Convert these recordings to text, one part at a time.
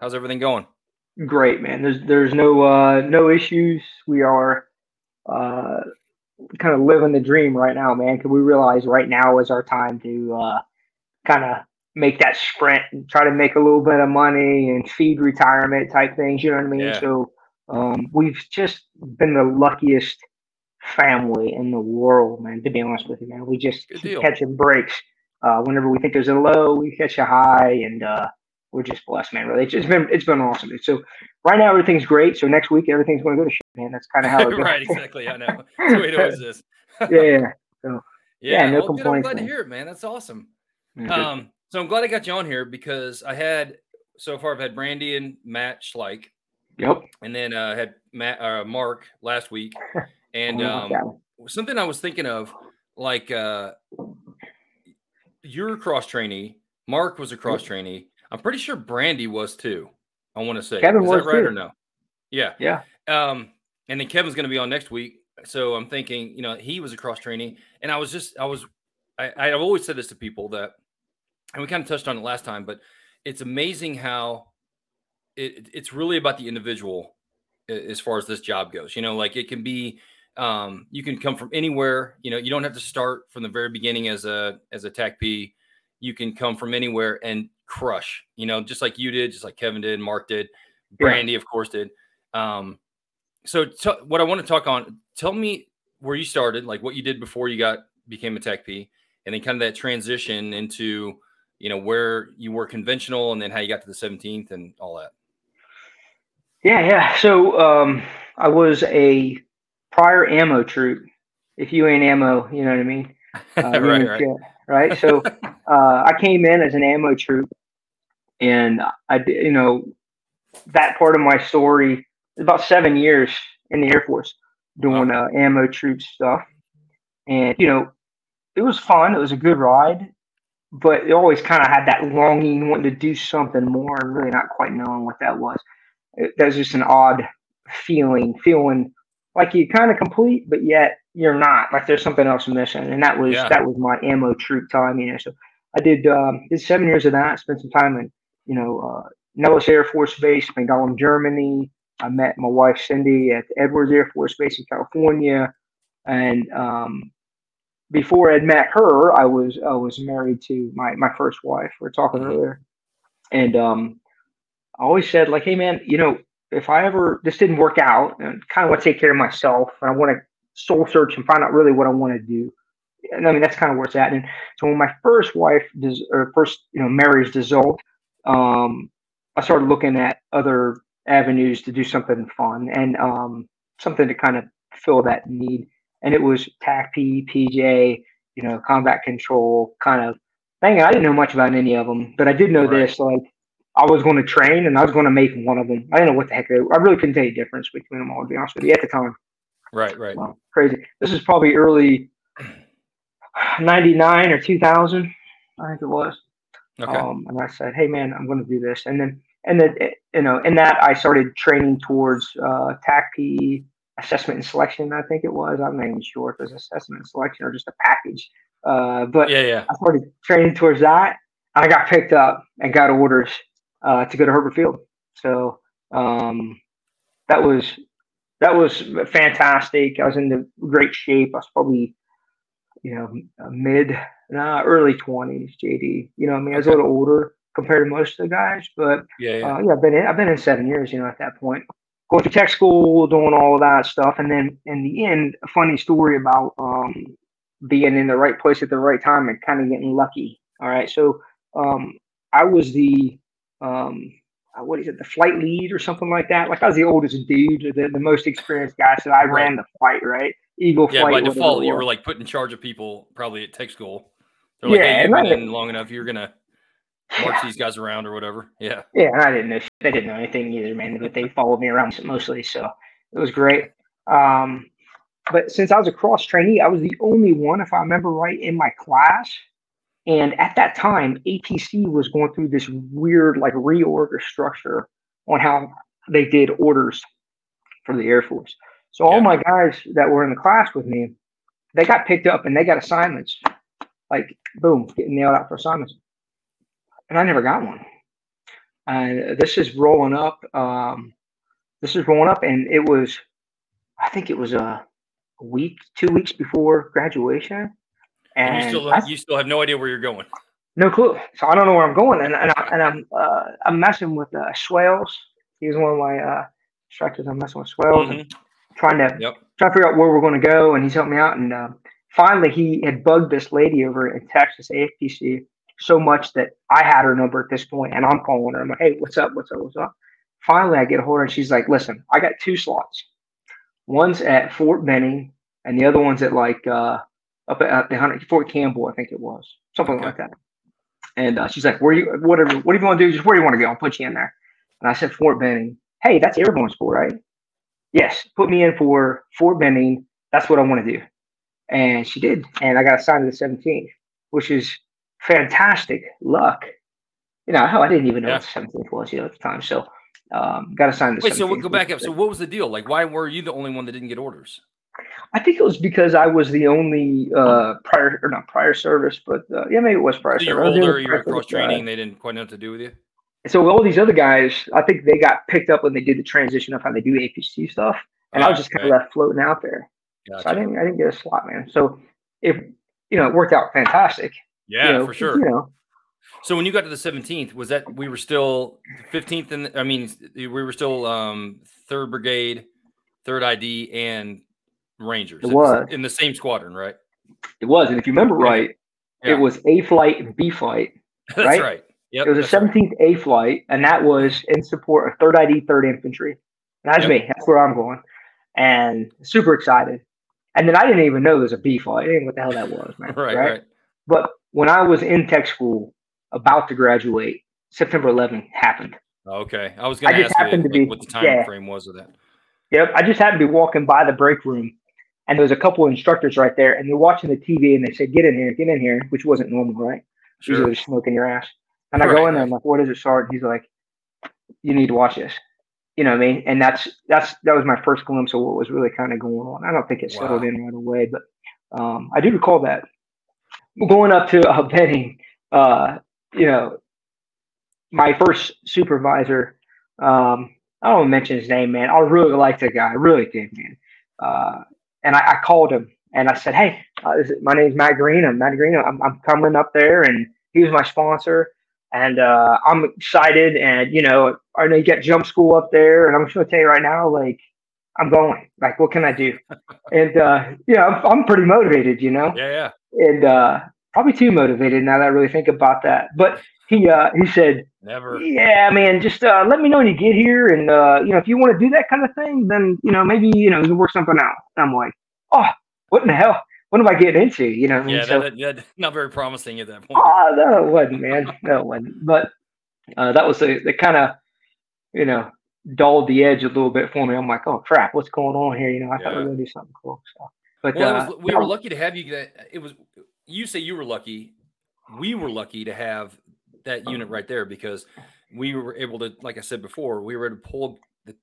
How's everything going? Great, man. There's there's no uh, no issues. We are uh, kind of living the dream right now, man. Because we realize right now is our time to uh, kind of make that sprint and try to make a little bit of money and feed retirement type things. You know what I mean? Yeah. So um, we've just been the luckiest family in the world, man. To be honest with you, man, we just keep catching breaks. Uh, whenever we think there's a low, we catch a high, and uh, we're just blessed, man. Really, it's just been it's been awesome. So right now everything's great. So next week everything's going to go to shit, man. That's kind of how it goes. right, exactly. I know. That's the way it always is. yeah, yeah. Yeah, Yeah, no well, good. I'm complaints, glad to hear it, man. That's awesome. Um, so I'm glad I got you on here because I had so far I've had Brandy and Matt Schleich, yep. and then uh, had Matt uh, Mark last week, and um, something I was thinking of, like uh, you're a cross trainee, Mark was a cross trainee. I'm pretty sure Brandy was too. I want to say, Kevin is was that right too. or no? Yeah. Yeah. Um, and then Kevin's going to be on next week. So I'm thinking, you know, he was a cross trainee, and I was just, I was, I, I've always said this to people that, and we kind of touched on it last time, but it's amazing how it, it's really about the individual as far as this job goes. You know, like it can be, um, you can come from anywhere. You know, you don't have to start from the very beginning as a as a TAC P. You can come from anywhere and crush. You know, just like you did, just like Kevin did, Mark did, Yeah. Brandy, of course, did. Um, so t- what I want to talk on, tell me where you started, like what you did before you got became a TACP, and then kind of that transition into, you know, where you were conventional, and then how you got to the 17th and all that. Yeah, yeah. So um, I was a prior ammo troop. If you ain't ammo, you know what I mean. Uh, right, right. Right. So uh, I came in as an ammo troop, and I, you know, that part of my story about seven years in the Air Force doing uh, ammo troop stuff, and you know, it was fun. It was a good ride, but it always kind of had that longing, wanting to do something more, and really not quite knowing what that was. It, that was just an odd feeling, feeling like you kind of complete, but yet you're not. Like there's something else missing, and that was Yeah. that was my ammo troop time. You know, so I did um, did seven years of that. Spent some time in you know uh, Nellis Air Force Base, Spangdahlem, Germany. I met my wife Cindy at Edwards Air Force Base in California, and um, before I'd met her, I was I was married to my my first wife. We are talking Mhm. earlier, and um, I always said like, hey man, you know, if I ever this didn't work out, and kind of want to take care of myself, and I want to soul search and find out really what I want to do. And I mean that's kind of where it's at. And so when my first wife dis- or first you know marriage dissolved, um, I started looking at other avenues to do something fun and um, something to kind of fill that need. And it was TACP, PJ, you know, combat control kind of thing. I didn't know much about any of them, but I did know Right. this. Like, I was going to train and I was going to make one of them. I didn't know what the heck they were. I really couldn't tell you the difference between them all, to be honest with you, at the time. Right, right. Wow, crazy. This is probably early 99 or 2000, I think it was. Okay. Um, and I said, "Hey, man, I'm going to do this." And then, and then, eh, you know, in that I started training towards uh, TACP assessment and selection. I think it was. I'm not even sure if it was assessment and selection or just a package. Uh, but yeah, yeah. I started training towards that. I got picked up and got orders uh, to go to Hurlburt Field. So um, that was that was fantastic. I was in the great shape. I was probably you know mid nah, early twenties, JD. You know, I mean, I was a little older compared to most of the guys, but Yeah, yeah. uh, yeah, I've been in, I've been in seven years. You know, at that point, going to tech school, doing all of that stuff, and then in the end, a funny story about um, being in the right place at the right time and kind of getting lucky. All right, so um, I was the um, what is it, the flight lead or something like that. Like I was the oldest dude, the, the most experienced guy, so I ran the flight, right? Eagle yeah, flight. by whatever default, you were like put in charge of people probably at tech school. They're like, Yeah, hey, you've been in long enough. You're gonna march these guys around or whatever. Yeah. Yeah, and I didn't know. They didn't know anything either, man. But they followed me around mostly, so it was great. Um, but since I was a cross trainee, I was the only one, if I remember right, in my class. And at that time, ATC was going through this weird, like, reorg structure on how they did orders for the Air Force. So all my guys that were in the class with me, they got picked up and they got assignments, like boom, getting nailed out for assignments. And I never got one. and this is rolling up. Um, this is rolling up, and it was, I think it was a week, two weeks before graduation, and, you still I, you still have no idea where you're going. No clue. So I don't know where I'm going, and and, I, and I'm uh, I'm messing with uh, Swales. He's one of my uh, instructors. I'm messing with Swales mm-hmm. and trying to yep. try to figure out where we're going to go, and he's helped me out. And uh, finally, he had bugged this lady over in Texas, AFPC, so much that I had her number at this point, and I'm calling her. I'm like, "Hey, what's up? What's up? What's up?" Finally, I get a hold of her, and she's like, "Listen, I got two slots. One's at Fort Benning, and the other one's at like uh, up at the hundred Fort Campbell, I think it was, something okay. like that." And uh, she's like, "Where you? Whatever. What do you want to do? Just where do you want to go? I'll put you in there." And I said, "Fort Benning." Hey, that's airborne school, right? Yes, put me in for Fort Benning. That's what I want to do. And she did, and I got assigned to the 17th, which is fantastic luck. You know, hell, I didn't even know yeah. what the 17th was, you know, at the time. So, um, got assigned to. Wait, so we'll go back up. So, what was the deal? Like, why were you the only one that didn't get orders? I think it was because I was the only uh, prior or not prior service, but uh, yeah, maybe it was prior. So you're service. older, you're cross training. They didn't quite know what to do with you. So all these other guys, I think they got picked up when they did the transition of how they do APC stuff, and I was just kind of left floating out there. Gotcha. So I didn't, I didn't get a slot, man. So if you know, it worked out fantastic. Yeah, you know, for sure. You know, so when you got to the 17th, was that we were still 15th and I mean we were still um third brigade, third ID and Rangers. It was in the same squadron, right? It was, and if you remember right, yeah. it was A flight and B flight. Right? That's right. Yep, it was a 17th right. A flight, and that was in support of third ID, third infantry. And that's yep. me. That's where I'm going, and super excited. And then I didn't even know there was a B flight. I didn't know what the hell that was, man. right, right, right. But when I was in tech school, about to graduate, September 11th happened. Okay, I was going to ask you like, be, what the time yeah. frame was of that. Yep, I just happened to be walking by the break room, and there was a couple of instructors right there, and they're watching the TV, and they said, "Get in here, get in here," which wasn't normal, right? Sure. Usually they're smoking your ass. And I go in there, I'm like, "What is it, Sergeant?" He's like, "You need to watch this." You know what I mean? And that's that's that was my first glimpse of what was really kind of going on. I don't think it settled wow. in right away, but um, I do recall that going up to uh, Benning. Uh, you know, my first supervisor. Um, I don't mention his name, man. I really liked the guy. I really did, man. Uh, and I, I, called him and I said, "Hey, uh, my name's Matt Green. I'm Matt Green. I'm, I'm coming up there, and he was my sponsor, and uh, I'm excited. And you know, I know you got jump school up there, and I'm just gonna tell you right now, like, I'm going. Like, what can I do? and uh, yeah, I'm, I'm pretty motivated, you know. Yeah, yeah. And uh, probably too motivated now that I really think about that. But he uh, he said, "Never." Yeah, man. Just uh, let me know when you get here, and uh, you know, if you want to do that kind of thing, then you know, maybe you know, you can work something out. I'm like, oh, what in the hell? What am I getting into? You know, yeah, so, that, that, not very promising at that point. Oh, no, it wasn't, man. No, it wasn't. But uh, that was the, the kind of, you know, dulled the edge a little bit for me. I'm like, oh crap, what's going on here? You know, I yeah. thought we were gonna do something cool. So, but well, uh, was, we were lucky to have you. That it was. You say you were lucky. We were lucky to have that unit right there because we were able to, like I said before, we were able to pull the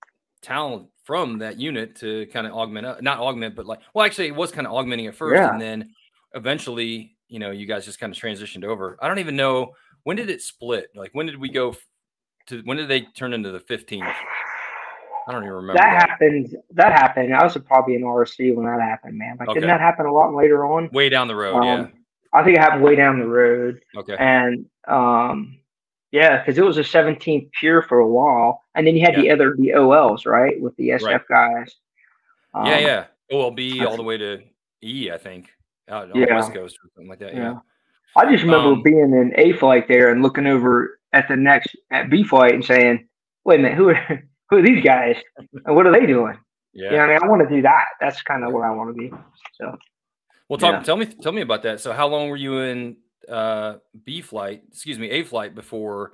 talent from that unit to kind of augment, not augment, but like, well, actually, it was kind of augmenting at first, yeah. and then eventually, you know, you guys just kind of transitioned over. I don't even know when did it split. Like, when did we go to? When did they turn into the 15th? I don't even remember. That, that. happened. That happened. I was probably in RSC when that happened, man. Like, okay. didn't that happen a lot later on? Way down the road, um, yeah. I think it happened way down the road. Okay. And um, yeah, because it was a 17th pure for a while, and then you had yeah. the other the OLs right with the SF right. guys. Um, yeah, yeah, OLB all the way to E, I think, out on yeah. the West Coast or something like that. Yeah. yeah. I just remember um, being in A flight there and looking over at the next at B flight and saying, "Wait a minute, who are who are these guys? and what are they doing?" Yeah, you know, I mean, I want to do that. That's kind of where I want to be. So, well, talk, yeah. tell me, tell me about that. So, how long were you in uh, B flight, excuse me, A flight before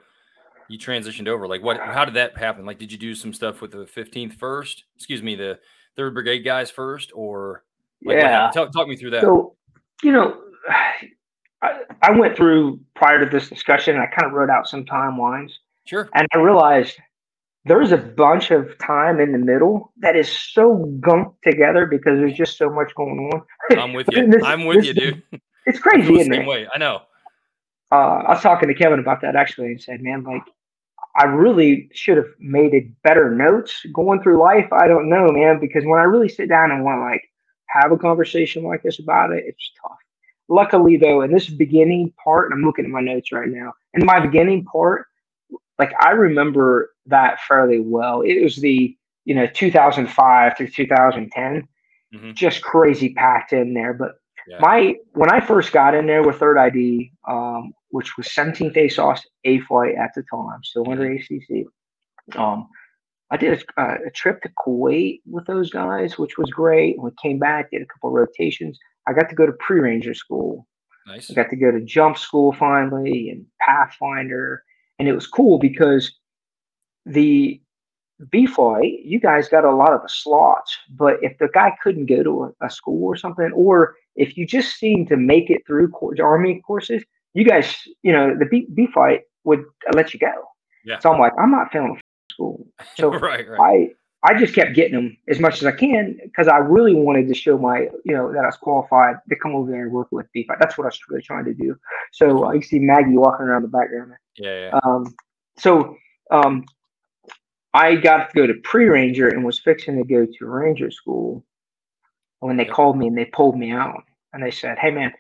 you transitioned over? Like, what? How did that happen? Like, did you do some stuff with the 15th first? Excuse me, the Third Brigade guys first, or like, yeah? Talk, talk me through that. So, you know, I, I went through prior to this discussion. I kind of wrote out some timelines. Sure. And I realized there's a bunch of time in the middle that is so gunked together because there's just so much going on. I'm with you. this, I'm with this, you, dude. It's crazy, isn't same it? way. I know. Uh, I was talking to Kevin about that actually and said, man, like, I really should have made it better notes going through life. I don't know, man, because when I really sit down and want to like have a conversation like this about it, it's tough. Luckily, though, in this beginning part, and I'm looking at my notes right now, in my beginning part, like I remember that fairly well. It was the you know 2005 through 2010, mm-hmm. just crazy packed in there. But yeah. my when I first got in there with Third ID, um, which was 17th ASOS A flight at the time, still under mm-hmm. ACC. Um, I did a, a, trip to Kuwait with those guys, which was great. We came back, did a couple rotations. I got to go to pre-ranger school. Nice. I got to go to jump school finally and Pathfinder, and it was cool because the B flight, you guys got a lot of the slots, but if the guy couldn't go to a, a school or something, or if you just seemed to make it through army courses, you guys, you know, the B, B flight would let you go. Yeah. So I'm like, I'm not failing school. So right, right. I I just kept getting them as much as I can because I really wanted to show my, you know, that I was qualified to come over there and work with B5. That's what I was really trying to do. So I see Maggie walking around the background. Yeah, yeah. Um, so um, I got to go to pre-ranger and was fixing to go to ranger school when they called me and they pulled me out and they said, "Hey, man,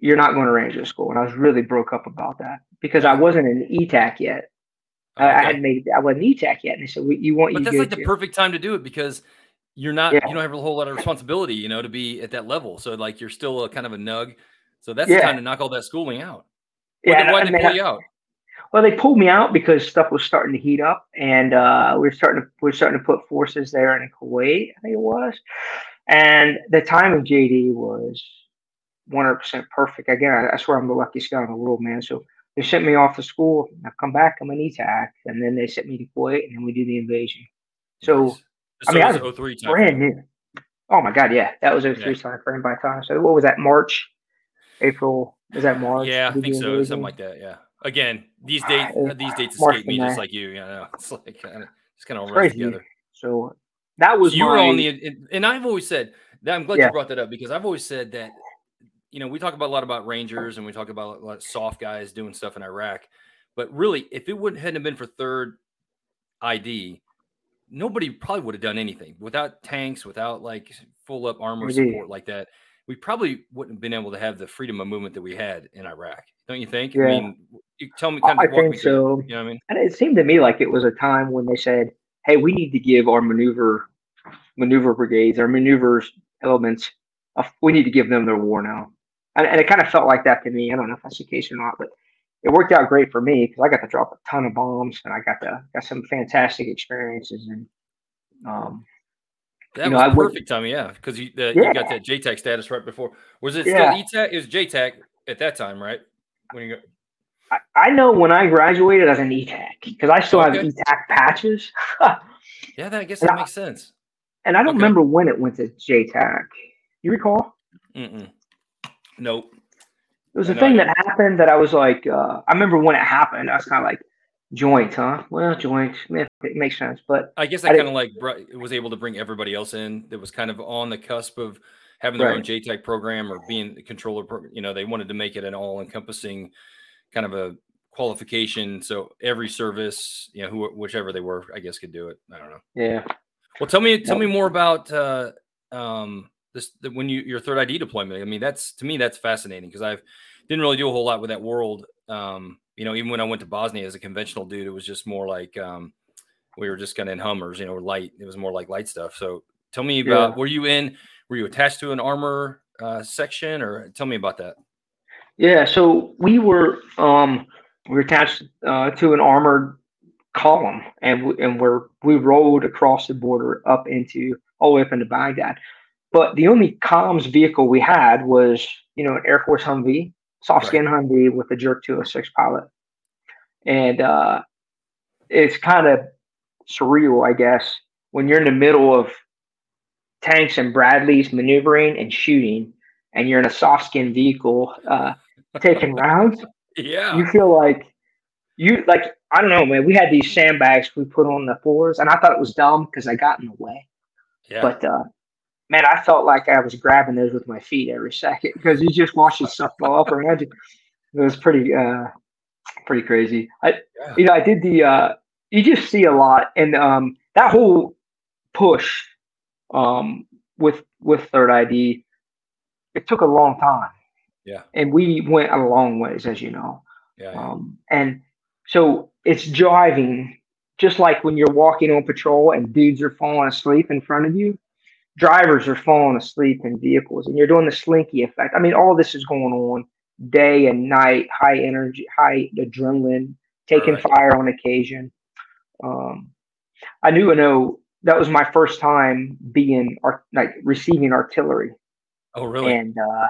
you're not going to ranger school." And I was really broke up about that because I wasn't an ETAC yet. Okay. I hadn't made I wasn't ETAC yet, and they said, "You want you get but you?" that's like the perfect time to do it because you're not yeah. you don't have a whole lot of responsibility, you know, to be at that level. So like you're still a kind of a nug. So that's yeah. the time to knock all that schooling out. Yeah, why did they pull you out? Well, they pulled me out because stuff was starting to heat up, and uh, we were starting to we were starting to put forces there in Kuwait, I think it was, and the time of JD was 100 percent perfect. Again, I, I swear I'm the luckiest guy in the world, man. So they sent me off to school. I come back, I'm an ETAC, and then they sent me to Kuwait, and then we do the invasion. So, nice. I mean, I was 03 brand new. Oh my god, yeah, that was 03 yeah. time frame by time. So what was that? March, April? Was that March? Yeah, I think so, something like that. Yeah. Again, these dates, uh, these dates escape me just like you. You know, it's like kind of just kind of runs together. So that was so you my... were on the, and I've always said that. I'm glad yeah. you brought that up because I've always said that you know, we talk about a lot about Rangers and we talk about a lot of soft guys doing stuff in Iraq, but really, if it wouldn't hadn't been for third ID, nobody probably would have done anything without tanks, without like full up armor support like that. We probably wouldn't have been able to have the freedom of movement that we had in Iraq. Don't you think? Yeah. I mean, you tell me kind of I think so. you know what I mean? And it seemed to me like it was a time when they said, "Hey, we need to give our maneuver maneuver brigades, our maneuvers elements, we need to give them their war now." and, and it kind of felt like that to me. I don't know if that's the case or not, but it worked out great for me because I got to drop a ton of bombs and I got to got some fantastic experiences and um that you know, was I perfect timing, yeah, because you yeah. you got that JTAC status right before. Was it yeah. still ETAC? It was JTAC at that time, right? When you go. I, I know when I graduated as an ETAC because I still okay. have ETAC patches. yeah, that, I guess that and makes sense. And I don't okay. remember when it went to JTAC. You recall? Mm-mm. Nope. It was a thing that happened that I was like, uh, I remember when it happened. I was kind of like, joint, huh? Well, joint, it makes sense. But I guess I, I kind of like was able to bring everybody else in that was kind of on the cusp of having their right. own JTAC program or being the controller. Program. You know, they wanted to make it an all-encompassing kind of a qualification. So every service, you know, who whichever they were, I guess could do it. I don't know. Yeah. Well, tell me, tell me more about uh, um, this the, when you your third ID deployment. I mean, that's to me that's fascinating because I've didn't really do a whole lot with that world. Um, you know, even when I went to Bosnia as a conventional dude, it was just more like um, we were just kind of in Hummers, you know, light. It was more like light stuff. So tell me about yeah. were you in? Were you attached to an armor uh, section, or tell me about that? Yeah, so we were um, we were attached uh, to an armored column, and we, and we're we rode across the border up into all the way up into Baghdad. But the only comms vehicle we had was, you know, an Air Force Humvee, soft skin right. Humvee with a GRC-206 pilot. And uh, it's kind of surreal, I guess, when you're in the middle of tanks and Bradleys maneuvering and shooting, and you're in a soft skin vehicle uh, taking rounds. Yeah. You feel like you like I don't know, man. We had these sandbags we put on the floors, and I thought it was dumb because I got in the way. Yeah. But uh, man, I felt like I was grabbing those with my feet every second because you just watching stuff fall up around you. It was pretty, uh, pretty crazy. I, yeah. you know, I did the, uh, you just see a lot, and um, that whole push um, with with third ID, it took a long time. Yeah, and we went a long ways, as you know. Yeah, yeah. Um, and so it's driving just like when you're walking on patrol and dudes are falling asleep in front of you drivers are falling asleep in vehicles and you're doing the slinky effect. I mean, all this is going on day and night, high energy, high adrenaline, taking right. fire on occasion. Um, I knew, I know that was my first time being like receiving artillery. Oh, really? And uh,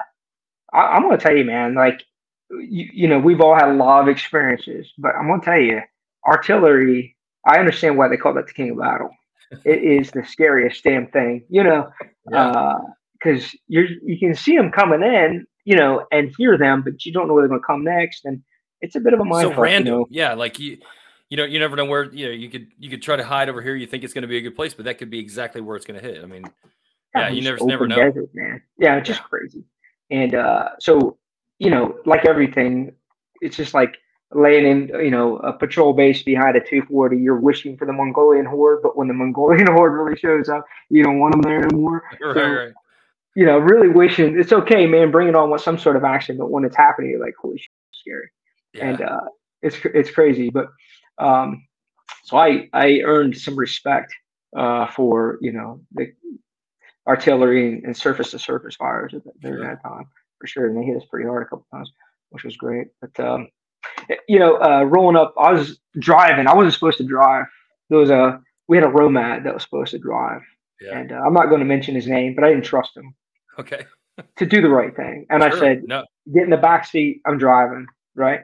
I, am going to tell you, man, like, you, you know, we've all had a lot of experiences, but I'm going to tell you, artillery, I understand why they call that the king of battle it is the scariest damn thing, you know, because yeah. uh, you're you can see them coming in, you know, and hear them, but you don't know where they're going to come next, and it's a bit of a mind. So random, you know? yeah, like you. You know, you never know where you know you could you could try to hide over here. You think it's going to be a good place, but that could be exactly where it's going to hit. I mean, yeah, you never never know, desert, man. Yeah, it's just yeah. crazy. And uh, so, you know, like everything, it's just like laying in, you know, a patrol base behind a 240, you're wishing for the Mongolian horde, but when the Mongolian horde really shows up, you don't want them there anymore. Right, so, right. You know, really wishing it's okay, man. Bring it on with some sort of action, but when it's happening, you're like, holy shit, scary, yeah. and uh, it's it's crazy. But um, so I I earned some respect uh, for you know the artillery and surface to surface fires during that time for sure, and they hit us pretty hard a couple times, which was great. But um, you know, uh, rolling up, I was driving. I wasn't supposed to drive. There was a we had a Romad that was supposed to drive, yeah. and uh, I'm not going to mention his name, but I didn't trust him. Okay. to do the right thing, and sure. I said, no. "Get in the back seat. I'm driving." Right.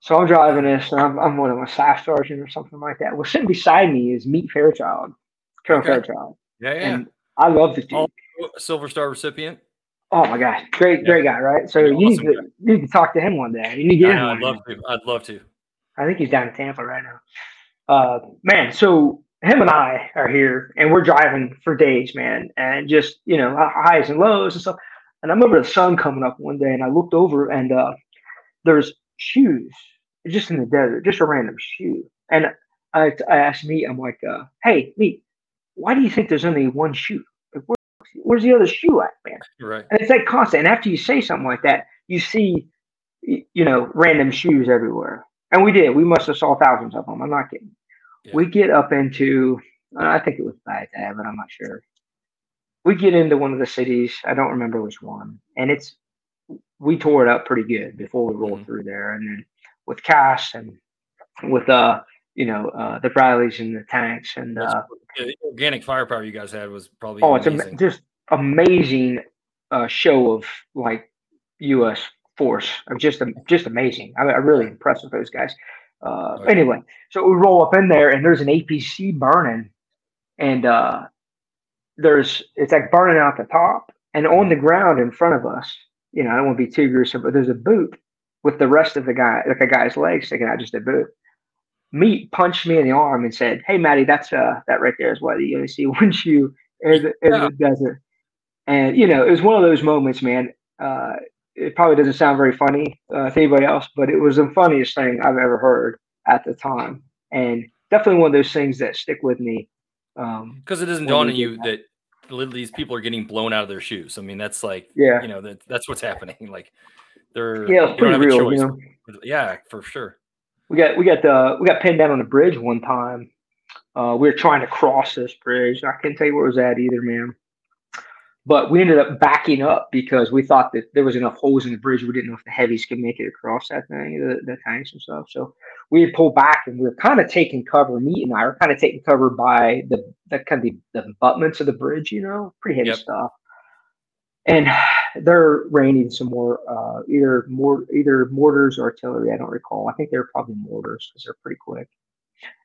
So I'm driving this, and I'm, I'm one of a staff sergeant or something like that. Well, sitting beside me is Meet Fairchild, Colonel okay. Fairchild. Yeah, yeah. And I love the dude. Silver Star recipient. Oh my gosh, great, yeah. great guy, right? So yeah, you need to you need to talk to him one day. You need to get him. I'd love to. I'd love to. I think he's down in Tampa right now. Uh, man, so him and I are here, and we're driving for days, man, and just you know highs and lows and stuff. And I remember the sun coming up one day, and I looked over, and uh, there's shoes just in the desert, just a random shoe. And I, I asked me, I'm like, uh, hey, me, why do you think there's only one shoe? Where's the other shoe at, man? Right. And it's like constant. And after you say something like that, you see, you know, random shoes everywhere. And we did. We must have saw thousands of them. I'm not kidding. Yeah. We get up into, I think it was Baghdad, but I'm not sure. We get into one of the cities. I don't remember which one. And it's, we tore it up pretty good before we rolled mm-hmm. through there. And then with CAS and with, uh, you know, uh, the Bradleys and the tanks and uh, the organic firepower you guys had was probably oh, amazing. it's am- just amazing uh, show of like U.S. force. Just just amazing. I, am really impressed with those guys. Uh, okay. Anyway, so we roll up in there and there's an APC burning, and uh, there's it's like burning out the top, and on the ground in front of us, you know, I don't want to be too gruesome, but there's a boot with the rest of the guy, like a guy's legs sticking out, just a boot. Meet punched me in the arm and said, "Hey, Matty, that's uh that right there is what you only see one shoe in the, in yeah. the desert." And you know, it was one of those moments, man. Uh, it probably doesn't sound very funny uh, to anybody else, but it was the funniest thing I've ever heard at the time, and definitely one of those things that stick with me. Because um, it doesn't dawn on you that. that these people are getting blown out of their shoes. I mean, that's like, yeah, you know, that that's what's happening. Like, they're yeah, pretty real, you know? Yeah, for sure we got we got the we got pinned down on the bridge one time. Uh, we were trying to cross this bridge. I can't tell you where it was at either, man. But we ended up backing up because we thought that there was enough holes in the bridge. We didn't know if the heavies could make it across that thing, the, the tanks and stuff. So we had pulled back and we were kind of taking cover. Me and I were kind of taking cover by the the kind of the, the abutments of the bridge. You know, pretty heavy yep. stuff. And they're raining some more, uh, either more either mortars or artillery. I don't recall. I think they're probably mortars because they're pretty quick.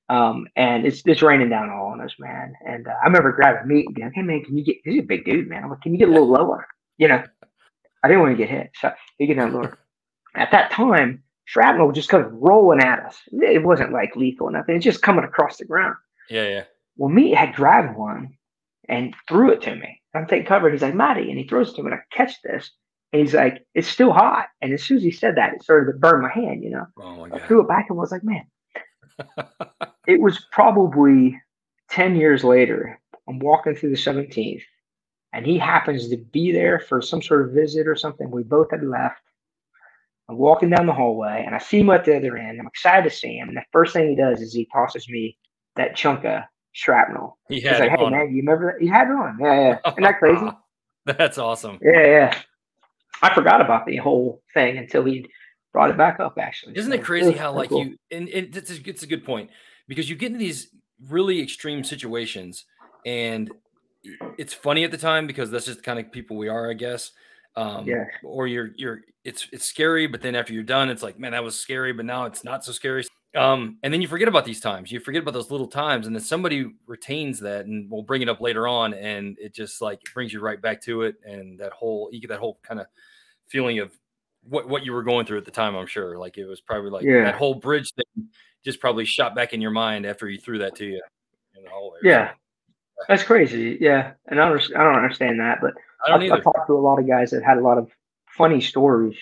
Um, and it's it's raining down all on us, man. And uh, I remember grabbing meat and being like, "Hey, man, can you get? This is a big dude, man. I'm like, can you get a little lower? You know, I didn't want to get hit, so he get down lower. At that time, shrapnel was just kind of rolling at us. It wasn't like lethal or nothing. It's just coming across the ground. Yeah, yeah. Well, Meet had grabbed one and threw it to me. I'm taking cover. He's like, Matty. And he throws it to me. And I catch this. And he's like, it's still hot. And as soon as he said that, it started to burn my hand, you know. Oh. I threw it back and was like, man. it was probably 10 years later. I'm walking through the 17th, and he happens to be there for some sort of visit or something. We both had left. I'm walking down the hallway, and I see him at the other end. I'm excited to see him. And the first thing he does is he tosses me that chunk of shrapnel. He had like, it "Hey on man, you remember that? You had it on? Yeah, yeah. Isn't that crazy? That's awesome. Yeah, yeah. I forgot about the whole thing until he brought it back up. Actually, Isn't So it crazy was how like cool. you and, and it's, a, it's a good point because you get into these really extreme situations and it's funny at the time because that's just the kind of people we are, I guess. Um, Yeah. or you're you're it's it's scary, but then after you're done, it's like, man, that was scary, but now it's not so scary. Um, and then you forget about these times. You forget about those little times, and then somebody retains that and we'll bring it up later on, and it just like brings you right back to it, and that whole you get that whole kind of feeling of what what you were going through at the time. I'm sure, like it was probably like Yeah. that whole bridge thing just probably shot back in your mind after he threw that to you in the hallway. Yeah. That's crazy. Yeah, and I don't, I don't understand that, but I I, don't I talked to a lot of guys that had a lot of funny stories.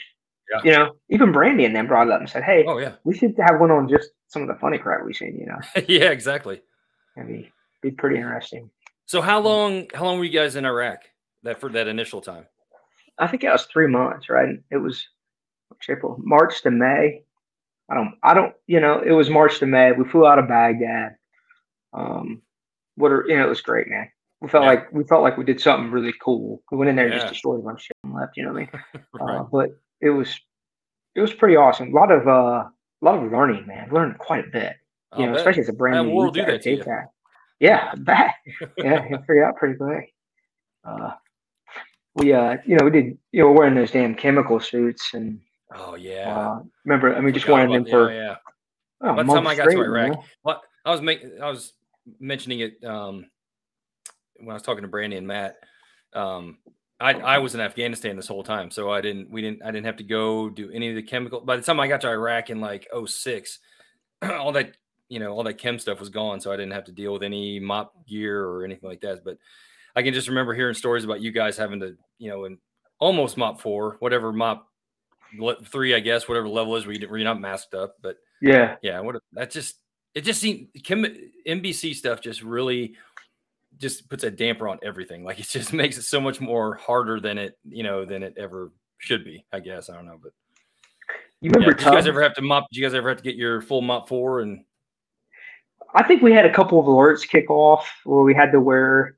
Yeah. You know, even Brandy and them brought it up and said, "Hey, Oh yeah, we should have one on just some of the funny crap we've seen." You know, yeah, exactly. I mean, be pretty interesting. So how long how long were you guys in Iraq that for that initial time? I think it was three months, right? It was April, March to May. I don't, I don't, you know, it was March to May. We flew out of Baghdad. Um, what are, you know, it was great, man. We felt Yeah. like we felt like we did something really cool. We went in there and Yeah. just destroyed a bunch of shit and left. You know what I mean? Right. Uh, but it was, it was pretty awesome. A lot of, uh, a lot of learning, man. Learned quite a bit. You I'll know, bet. especially as a brand new will do that to you. JTAC. Yeah, bet. yeah, you figure out pretty quick. Uh, we, uh, you know, we did, you know, wearing those damn chemical suits and Oh yeah. uh, remember, I mean, just wearing them for yeah, yeah. oh, By the time I got to straight, Iraq, you know? Well, I was making, I was mentioning it um, when I was talking to Brandy and Matt. Um, I, I was in Afghanistan this whole time, so I didn't, we didn't, I didn't have to go do any of the chemical. By the time I got to Iraq in like 06, all that, you know, all that chem stuff was gone, so I didn't have to deal with any MOPP gear or anything like that. But I can just remember hearing stories about you guys having to, you know, and almost MOPP four, whatever MOPP three, I guess, whatever level is where, you, where you're not masked up, but Yeah, yeah, what that just it just seemed chem, NBC stuff just really just puts a damper on everything. Like it just makes it so much more harder than it you know than it ever should be. I guess I don't know, but you yeah, remember did you guys ever have to MOPP? Did you guys ever have to get your full MOPP four? And I think we had a couple of alerts kick off where we had to wear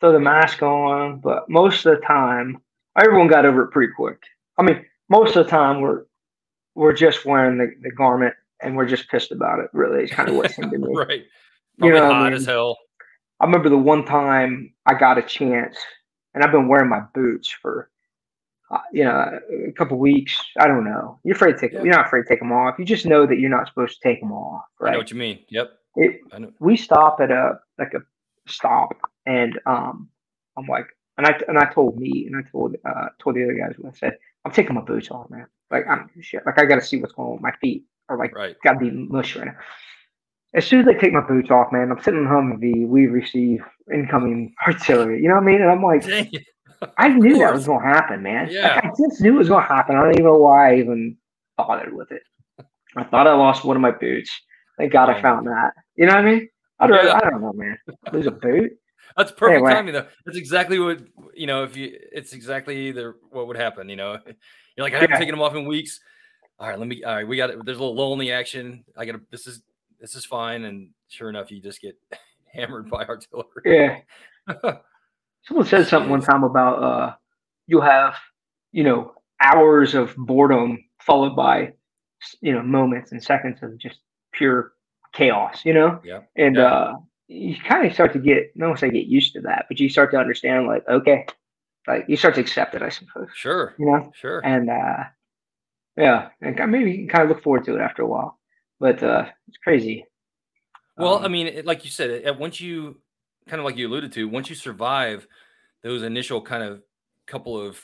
throw the mask on, but most of the time, everyone got over it pretty quick. I mean, most of the time we're we're just wearing the, the garment and we're just pissed about it. Really, it's kind of what seemed to me. right, You know what I hot mean? as hell. I remember the one time I got a chance, and I've been wearing my boots for, uh, you know, a couple weeks. I don't know. You're afraid to take. Yeah. You're not afraid to take them off. You just know that you're not supposed to take them off, Right? I know what you mean. Yep, It, I know. we stop at a like a stop, and um, I'm like, and I and I told me, and I told uh told the other guys, when I said, I'm taking my boots off, man. Like I'm shit. Like I got to see what's going on with my feet, or like Right. got to be mush right now. As soon as I take my boots off, man, I'm sitting in Humvee. We receive incoming artillery. You know what I mean? And I'm like. I knew that was going to happen, man. Yeah. Like, I just knew it was going to happen. I don't even know why I even bothered with it. I thought I lost one of my boots. Thank God I found that. You know what I mean? I don't, Yeah. I don't know, man. Lose a boot? That's perfect Anyway. timing though. That's exactly what you know. If you, it's exactly the what would happen. You know, you're like I haven't Yeah. taken them off in weeks. All right, let me. All right, we got it. There's a little lull in the action. I got to. This is this is fine. And sure enough, you just get hammered by artillery. Yeah. Someone said something one time about uh, you'll have, you know, hours of boredom followed by, you know, moments and seconds of just pure chaos, you know? Yeah. And Yeah. uh, you kind of start to get, I don't to say get used to that, but you start to understand, like, okay, like you start to accept it, I suppose, Sure. you know? Sure. And uh, yeah, and maybe you can kind of look forward to it after a while. But uh, it's crazy. Well, Um, I mean, it, like you said, it, once you kind of like you alluded to, once you survive those initial kind of couple of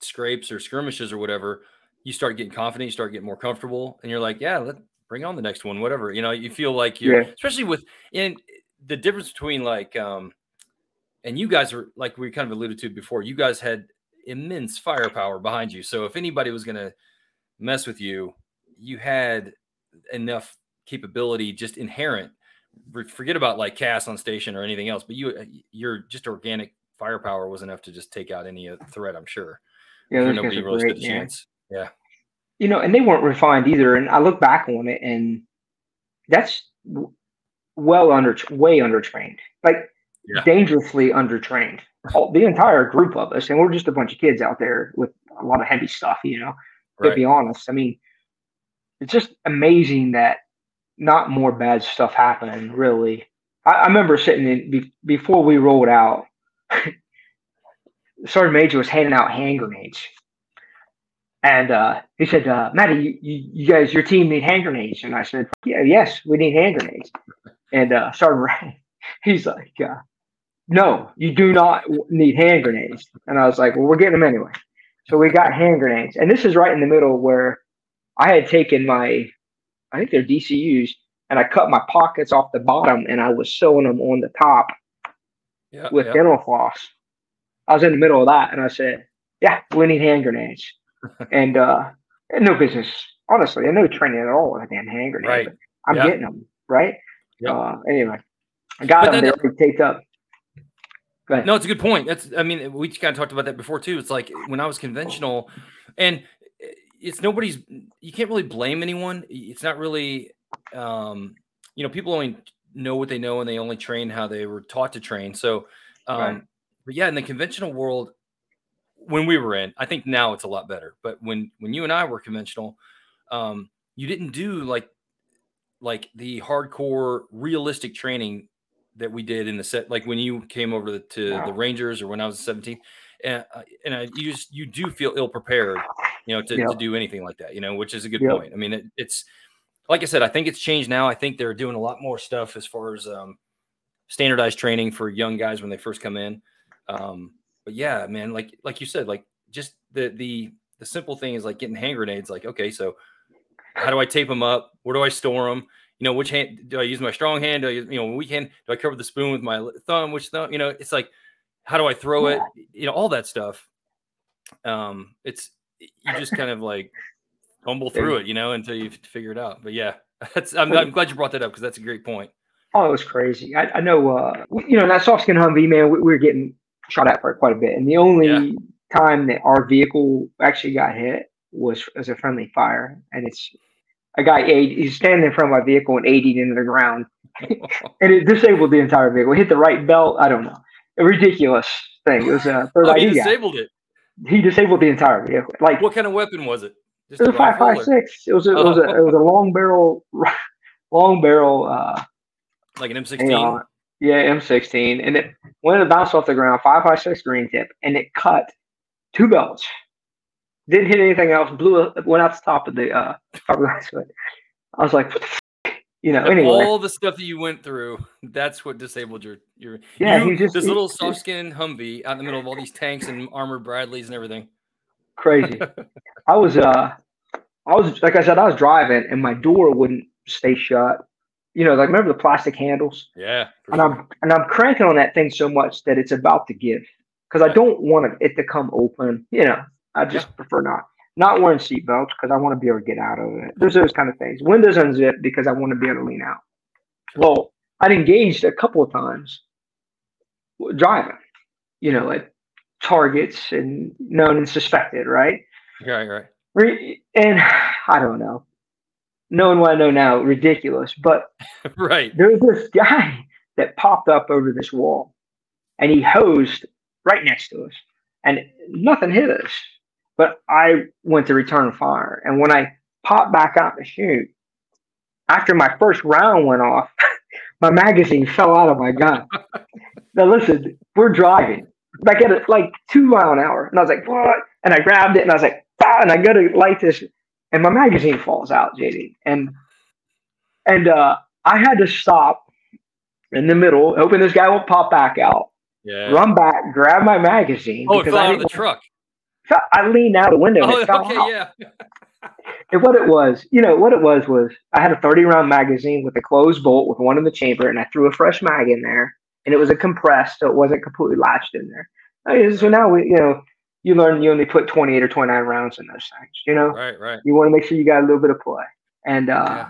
scrapes or skirmishes or whatever, you start getting confident, you start getting more comfortable, and you're like, yeah, let bring on the next one, whatever. You know, you feel like you're, Yeah. especially with in the difference between like, um, and you guys are like we kind of alluded to before, you guys had immense firepower behind you. So if anybody was gonna mess with you, you had enough capability just inherent forget about like CAS on station or anything else, but you uh, your just organic firepower was enough to just take out any threat. I'm sure. Yeah, those nobody guys really great, stood a chance. Yeah. You know, and they weren't refined either. And I look back on it, and that's well under, way undertrained, like Yeah. dangerously undertrained. All, the entire group of us, and we're just a bunch of kids out there with a lot of heavy stuff. You know, to be honest. I mean, it's just amazing that not more bad stuff happened. Really, I, I remember sitting in be, before we rolled out. Sergeant Major was handing out hand grenades, and uh, he said, uh, "Matty, you, you, you guys, your team need hand grenades." And I said, "Yeah, yes, we need hand grenades." And uh, Sergeant he's like, uh, "No, you do not need hand grenades." And I was like, "Well, we're getting them anyway." So we got hand grenades, and this is right in the middle where I had taken my, I think they're DCUs, and I cut my pockets off the bottom, and I was sewing them on the top Yeah. with yeah. dental floss. I was in the middle of that, and I said, "Yeah, we need hand grenades." and uh, and no business, honestly, and no training at all with a damn hand grenade. Right. I'm Yeah. getting them right. Yep. Uh, anyway, I got But them. then- They're taped up. No, it's a good point. That's, I mean, we just kind of talked about that before too. It's like when I was conventional, and it's nobody's. You can't really blame anyone. It's not really, um, you know, people only know what they know and they only train how they were taught to train. So, um, Right. but yeah, in the conventional world, when we were in, I think now it's a lot better. But when when you and I were conventional, um, you didn't do like like the hardcore realistic training that we did in the set like when you came over to, to Yeah. the rangers or when i was 17 and, uh, and I, you just you do feel ill prepared you know to, Yeah. to do anything like that you know which is a good Yeah. point i mean it, it's like i said i think it's changed now i think they're doing a lot more stuff as far as um, standardized training for young guys when they first come in um, but yeah man like like you said like just the the the simple thing is like getting hand grenades like okay so how do I tape them up? Where do I store them? You know, which hand do I use my strong hand? Do I use, you know, weak hand? Do I cover the spoon with my thumb? Which thumb? You know, it's like, how do I throw it? You know, all that stuff. Um, it's you just kind of like fumble through it, you know, until you figure it out. But yeah, that's I'm, I'm glad you brought that up because that's a great point. Oh, it was crazy. I, I know, uh, you know, that soft skin Humvee, man, we, we were getting shot at for quite a bit. And the only Yeah. time that our vehicle actually got hit was as a friendly fire. And it's a guy, he's standing in front of my vehicle and 80 into the ground. And it disabled the entire vehicle. It hit the right belt. I don't know. A ridiculous thing. It was a third oh, he ID guy. disabled it. He disabled the entire vehicle. Like, What kind of weapon was it? Just it was a rifle 556. It was a, it was a, it was a long barrel, long barrel, uh, like an M16. Hang on. Yeah, M16, and it when it bounced off the ground, five five six green tip, and it cut two belts. Didn't hit anything else. Blew up, went out the top of the uh. I was like, what the f-? You know. Anyway, all the stuff that you went through, that's what disabled your your Yeah, you- just- this he- little soft skin Humvee out in the middle of all these tanks and armored Bradleys and everything. crazy. I was uh, I was like I said, I was driving, and my door wouldn't stay shut. You know, like remember the plastic handles? Yeah, and sure. I'm and I'm cranking on that thing so much that it's about to give because I don't want it to come open. You know, I just prefer not not wearing seatbelts because I want to be able to get out of it. There's those kind of things. Windows unzip because I want to be able to lean out. Well, I'd engaged a couple of times driving, you know, at targets and known and suspected, right? right, right. Re- And I don't know. Knowing what I know now, ridiculous. But right. there was this guy that popped up over this wall and he hosed right next to us and nothing hit us but i went to return fire and when i popped back out to shoot after my first round went off my magazine fell out of my gun now listen we're driving like at a, like two mile an hour and i was like what and i grabbed it and i was like ah, and i go to light this and my magazine falls out jd and and uh I had to stop in the middle, hoping this guy won't pop back out, Yeah. run back, grab my magazine. oh, it because fell out of the truck. I leaned out the window and Oh, it fell okay, out. yeah. And what it was, you know, what it was was I had a 30 round magazine with a closed bolt with one in the chamber, and I threw a fresh mag in there, and it was a compressed, so it wasn't completely latched in there. So now we, you know, you learn you only put 28 or 29 rounds in those things. You know, Right, right. you want to make sure you got a little bit of play. And uh, Yeah.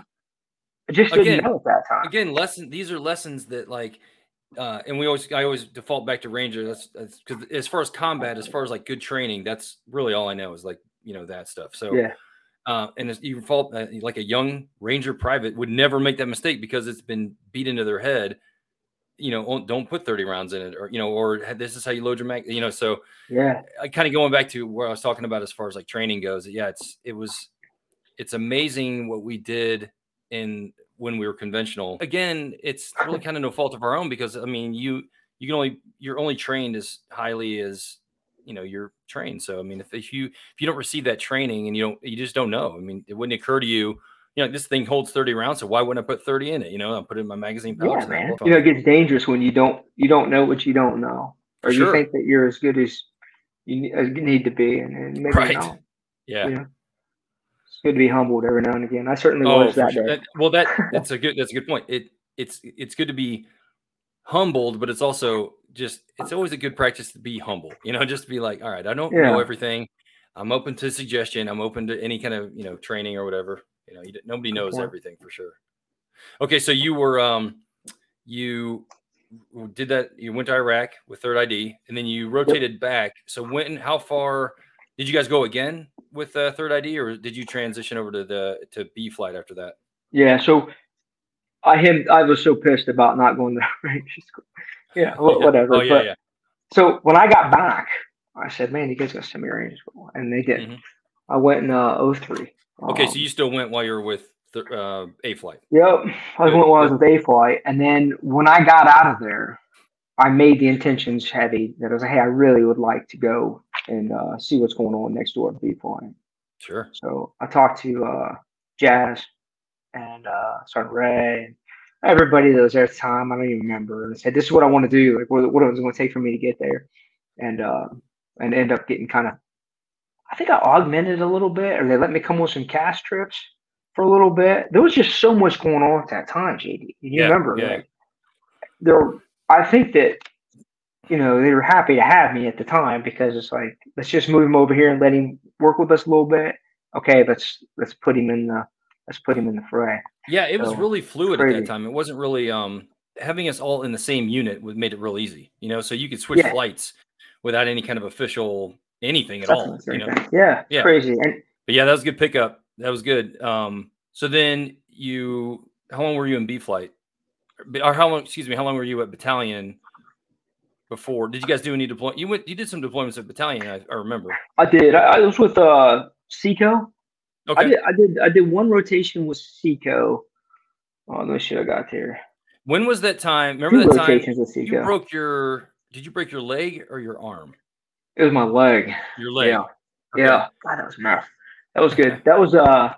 I just Again- didn't know at that time. again lesson these are lessons that like uh and we always i always default back to ranger that's because as far as combat as far as like good training that's really all i know is like you know that stuff so Yeah. uh and it's, you fault uh, like a young ranger private would never make that mistake because it's been beat into their head you know don't put 30 rounds in it or you know or this is how you load your mag you know so Yeah. I kind of going back to where I was talking about as far as like training goes. Yeah, it's it was it's amazing what we did in when we were conventional. Again, it's really kind of no fault of our own because I mean you you can only you're only trained as highly as you know you're trained. So I mean if, if you if you don't receive that training and you don't you just don't know. I mean it wouldn't occur to you. You know, this thing holds 30 rounds, so why wouldn't I put 30 in it? You know, I put it in my magazine pouch. Yeah, man. You know, it it. gets dangerous when you don't you don't know what you don't know, or For you think that you're as good as you as need to be, and, and maybe Right. not. yeah. You know, it's good to be humbled every now and again. I certainly Oh, was that sure. day. That- well, that that's a good that's a good point. It it's it's good to be humbled, but it's also just it's always a good practice to be humble. You know, just to be like, all right, I don't know everything. I'm open to suggestion. I'm open to any kind of you know training or whatever. You know, you, nobody knows point. everything for sure. Okay, so you were um you did that. You went to Iraq with Third ID, and then you rotated back. So when how far did you guys go again with uh, Third ID, or did you transition over to the to B flight after that? Yeah. So I him I was so pissed about not going to Rangers school. Yeah, wh- whatever. Oh yeah, but yeah. so when I got back, I said, "Man, you guys got me to school," and they did. Mhm. I went in uh, 03. Okay, Um, so you still went while you were with the, uh, A flight. Yep. I went while I was with A flight. And then when I got out of there, I made the intentions heavy that I was like, hey, I really would like to go and uh, see what's going on next door at B flight. Sure. So I talked to uh, Jazz and uh, Sergeant Ray and everybody that was there at the time. I don't even remember. And I said, this is what I want to do. Like, what, what it was going to take for me to get there. And, uh, and end up getting kind of, I think I augmented a little bit, or they let me come with some CAS trips for a little bit. There was just so much going on at that time, JD. You Yeah, remember? yeah. Like, there, I think that, you know, they were happy to have me at the time because it's like, let's just move him over here and let him work with us a little bit. Okay, let's let's put him in the let's put him in the fray. Yeah, it was really fluid at that time. It wasn't really um having us all in the same unit would made it real easy. You know, so you could switch Yeah. flights without any kind of official anything at all. You know. Yeah, Yeah. crazy. And but yeah, that was a good pickup. That was good. Um, so then you, how long were you in B flight, or how long? Excuse me, how long were you at battalion before? Did you guys do any deploy? You went, you did some deployments at battalion. I, I remember. I did. I, I was with uh C Co. Okay. I did. I did. I did one rotation with C Co. Oh, me see. I got there. When was that time? Remember Two that time with you broke your? Did you break your leg or your arm? It was my leg. Your leg. Yeah. Okay. Yeah. God, that was rough. That was good. That was uh,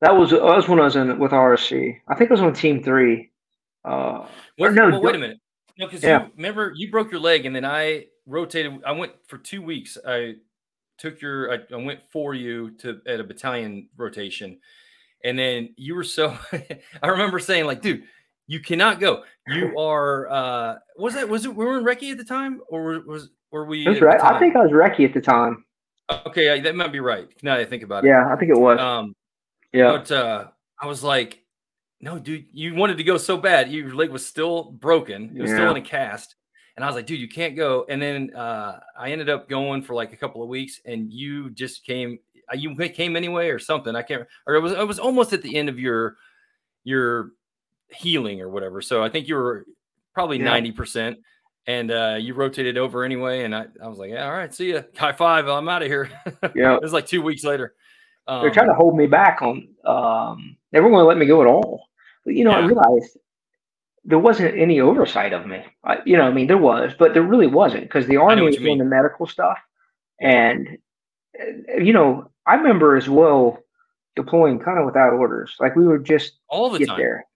that was that was when I was in with RSC. I think I was on Team Three. Uh, What, no, well, wait a minute. No, because Yeah. you remember you broke your leg, and then I rotated. I went for two weeks. I took your. I, I went for you to at a battalion rotation, and then you were so. I remember saying like, dude, you cannot go. You are. uh Was that was it? We were in Recce at the time, or was- were we? that's right. I think I was Recce at the time. Okay, I- that might be right. Now that I think about it. Yeah, I think it was. Um, yeah. but uh, I was like, no, dude, you wanted to go so bad. Your leg was still broken. It was still in a cast. And I was like, dude, you can't go. And then uh, I ended up going for like a couple of weeks, and you just came. uh, You came anyway, or something. I can't. Or it was. It was almost at the end of your your healing or whatever. So I think you were probably Yeah. ninety percent. And uh, you rotated over anyway, and I, I was like, yeah, all right, see ya. High five, I'm out of here. Yeah. it was like two weeks later. They're Um, trying to hold me back on. Um, they weren't going to let me go at all. But you know, I realized there wasn't any oversight of me. I, you know, I mean, there was, but there really wasn't because the army was doing the medical stuff, and you know, I remember as well deploying kind of without orders. Like we were just all the get time. there,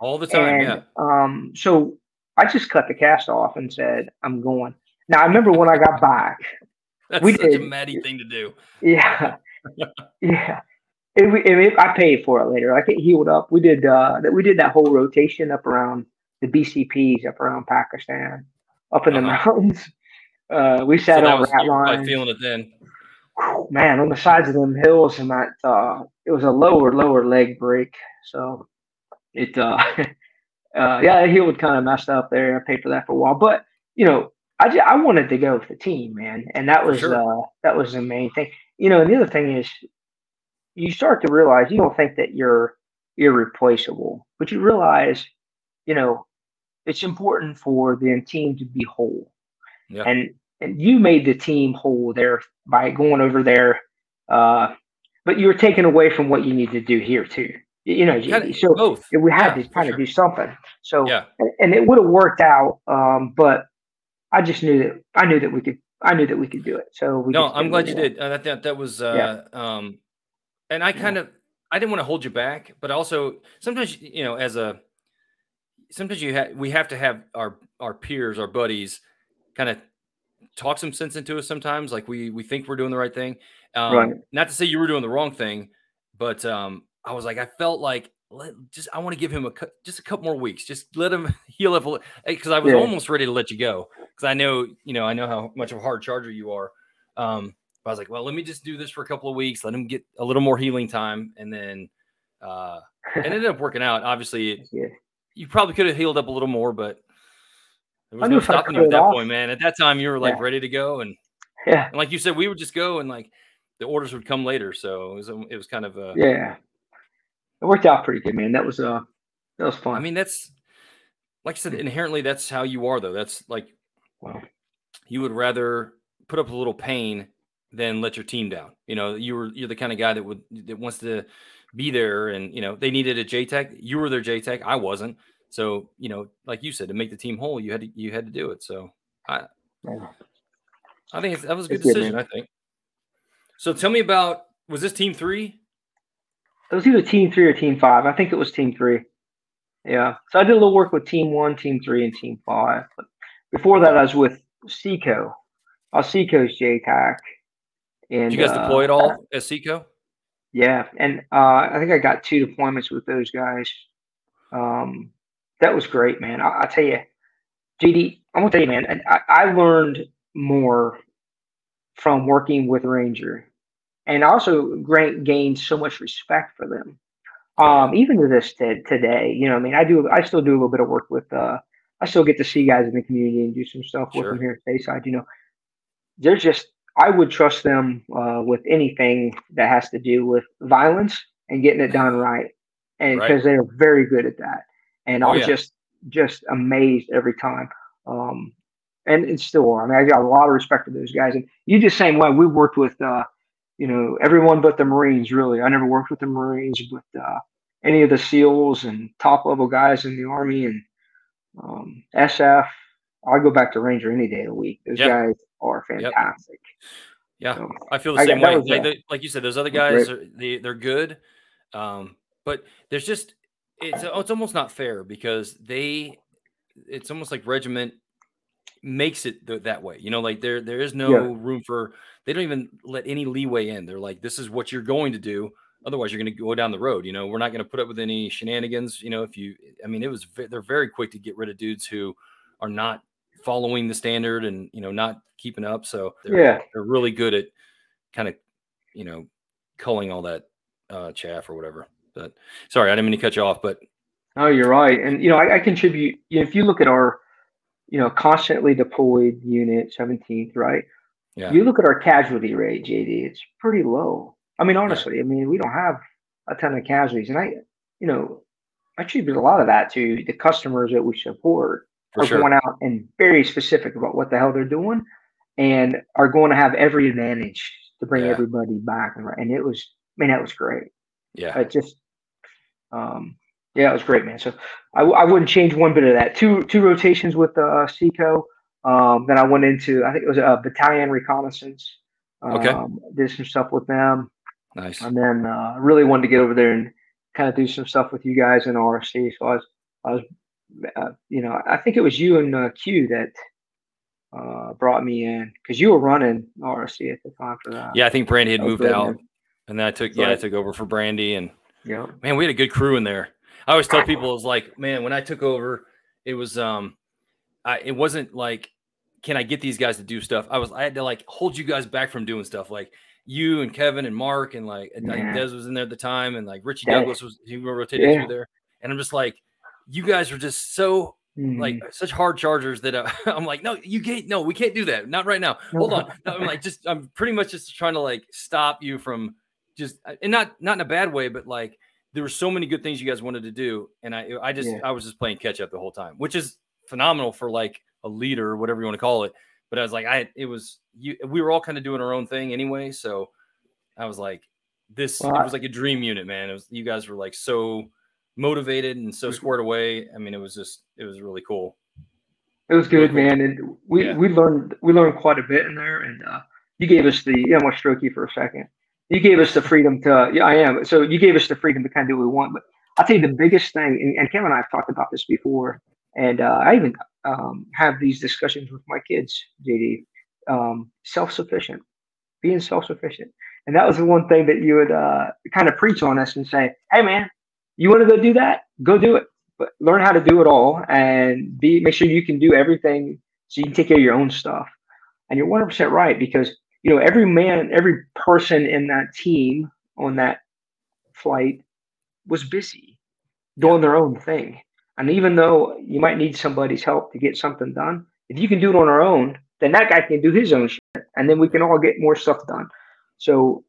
All the time, and yeah. um, so I just cut the cast off and said, "I'm going." Now I remember when I got back. That's we such a did- Matty thing to do. Yeah, yeah. It, it, it- I paid for it later. Like it healed up. We did uh, that. We did that whole rotation up around the BCPs, up around Pakistan, up in the Uh-huh. mountains. Uh, we So sat that on was rat lines. feeling it then. Whew, Man, on the sides of them hills, and that uh, it was a lower, lower leg break. So it uh, uh yeah, he would kind of messed up there. I paid for that for a while, but you know, I just, I wanted to go with the team, man, and that was sure. uh that was the main thing. You know, and the other thing is, you start to realize you don't think that you're irreplaceable, but you realize, you know, it's important for the team to be whole. Yeah. And and you made the team whole there by going over there, uh, but you were taken away from what you need to do here too. You know, you so both. we had yeah, to kind of do something. So yeah, and it would have worked out, um, but I just knew that I knew that we could. I knew that we could do it. So we no, I'm glad you did. Uh, that, that that was, uh, yeah. um, and I kind yeah. of I didn't want to hold you back, but also sometimes you know, as a sometimes you have we have to have our our peers, our buddies, kind of talk some sense into us. Sometimes, like we we think we're doing the right thing. Um, right. Not to say you were doing the wrong thing, but um, I was like, I felt like let, just I want to give him a just a couple more weeks. Just let him heal up because I was yeah. almost ready to let you go because I know you know I know how much of a hard charger you are. Um, I was like, well, let me just do this for a couple of weeks, let him get a little more healing time, and then uh, it ended up working out. Obviously, it, yeah. you probably could have healed up a little more, but there was no stopping you at that off. point, man. At that time, you were like yeah. ready to go, and yeah, and like you said, we would just go, and like the orders would come later. So it was it was kind of a yeah. It worked out pretty good, man. That was uh that was fun. I mean, that's like I said, inherently that's how you are, though. That's like, wow, you would rather put up a little pain than let your team down. You know, you were you're the kind of guy that would that wants to be there and you know, they needed a JTAC. You were their JTAC. I wasn't. So, you know, like you said, to make the team whole, you had to you had to do it. So I yeah. I think that was a good it's decision, good, I think. So tell me about was this team three? It was either team three or team five. I think it was team three. Yeah. So I did a little work with team one, team three, and team five. But before that, I was with C Co. I was C Co's JTAC. And Did you guys uh, deploy it all as C Co? Yeah, and uh, I think I got two deployments with those guys. Um, that was great, man. I, will tell you, JD, I'm gonna tell you, man. I, I learned more from working with Ranger, and also Grant gained so much respect for them. Um, even to this t- today, you know, I mean, I do, I still do a little bit of work with. Uh, I still get to see guys in the community and do some stuff sure. with them here at Bayside. You know, they're just I would trust them uh, with anything that has to do with violence and getting it done right, and because right. they're very good at that. And oh, I'm yeah. just just amazed every time. Um, and it's still I mean, I got a lot of respect for those guys. And you just same way. We worked with, uh, you know, everyone but the Marines. Really, I never worked with the Marines, but uh, any of the SEALs and top level guys in the Army and um, SF. I'll go back to Ranger any day of the week. Those yep. guys are fantastic. Yep. Yeah, so, I feel the same way. Like, they, like, you said, those other guys, are, they, they're good, um, but there's just it's it's almost not fair because they, it's almost like regiment makes it th- that way. You know, like there there is no yeah. room for they don't even let any leeway in. They're like, this is what you're going to do. Otherwise, you're going to go down the road. You know, we're not going to put up with any shenanigans. You know, if you, I mean, it was they're very quick to get rid of dudes who are not following the standard and you know not keeping up. So they're, yeah, they're really good at kind of you know culling all that uh, chaff or whatever. But sorry, I didn't mean to cut you off. But oh, you're right. And you know, I, I contribute. You know, if you look at our you know constantly deployed unit 17th, right? Yeah. You look at our casualty rate, JD. It's pretty low. I mean, honestly. I mean, we don't have a ton of casualties, and I, you know, I attribute a lot of that to the customers that we support For are sure. going out and very specific about what the hell they're doing and are going to have every advantage to bring yeah. everybody back. And, and it was, I mean, that was great. Yeah. It just, um, yeah, it was great, man. So I, I wouldn't change one bit of that. Two two rotations with uh, C Co. Um, then I went into I think it was a battalion reconnaissance. Um, okay. Did some stuff with them. Nice. And then uh, really wanted to get over there and kind of do some stuff with you guys in RC. So I was I was uh, you know I think it was you and uh, Q that uh, brought me in because you were running RC at the time for that. Yeah, I think Brandy had moved out, and then I took yeah I took over for Brandy, and yeah, man, we had a good crew in there. I always tell people it was like, man, when I took over, it was um, I it wasn't like, can I get these guys to do stuff? I was I had to like hold you guys back from doing stuff like you and Kevin and Mark and like yeah. Des was in there at the time and like Richie Douglas was he rotated yeah. through there and I'm just like, you guys are just so Mhm. like such hard chargers that uh, I'm like, no, you can't, no, we can't do that, not right now. Hold on, No, I'm like, just I'm pretty much just trying to like stop you from just uh, and not not in a bad way, but like there were so many good things you guys wanted to do, and I I just. I was just playing catch up the whole time, which is phenomenal for like a leader or whatever you want to call it. But I was like, I it was you. We were all kind of doing our own thing anyway, so I was like, this Well, it was like a dream unit, man. It was you guys were like so motivated and so Mhm. squared away. I mean, it was just it was really cool. It was good, Really cool. man, and we Yeah. we learned we learned quite a bit in there. And uh, you gave us the yeah, I'm gonna stroke you for a second. You gave us the freedom to yeah, I am. So you gave us the freedom to kind of do what we want. But I'll tell you the biggest thing, and, and Kevin and I have talked about this before, and uh, I even um, have these discussions with my kids, JD. Um, self-sufficient, being self-sufficient, and that was the one thing that you would uh, kind of preach on us and say, "Hey, man, you want to go do that? Go do it." but learn how to do it all and be make sure you can do everything so you can take care of your own stuff. And you're 100% right because you know every man, every person in that team on that flight was busy doing their own thing. And even though you might need somebody's help to get something done, if you can do it on our own, then that guy can do his own shit, and then we can all get more stuff done. So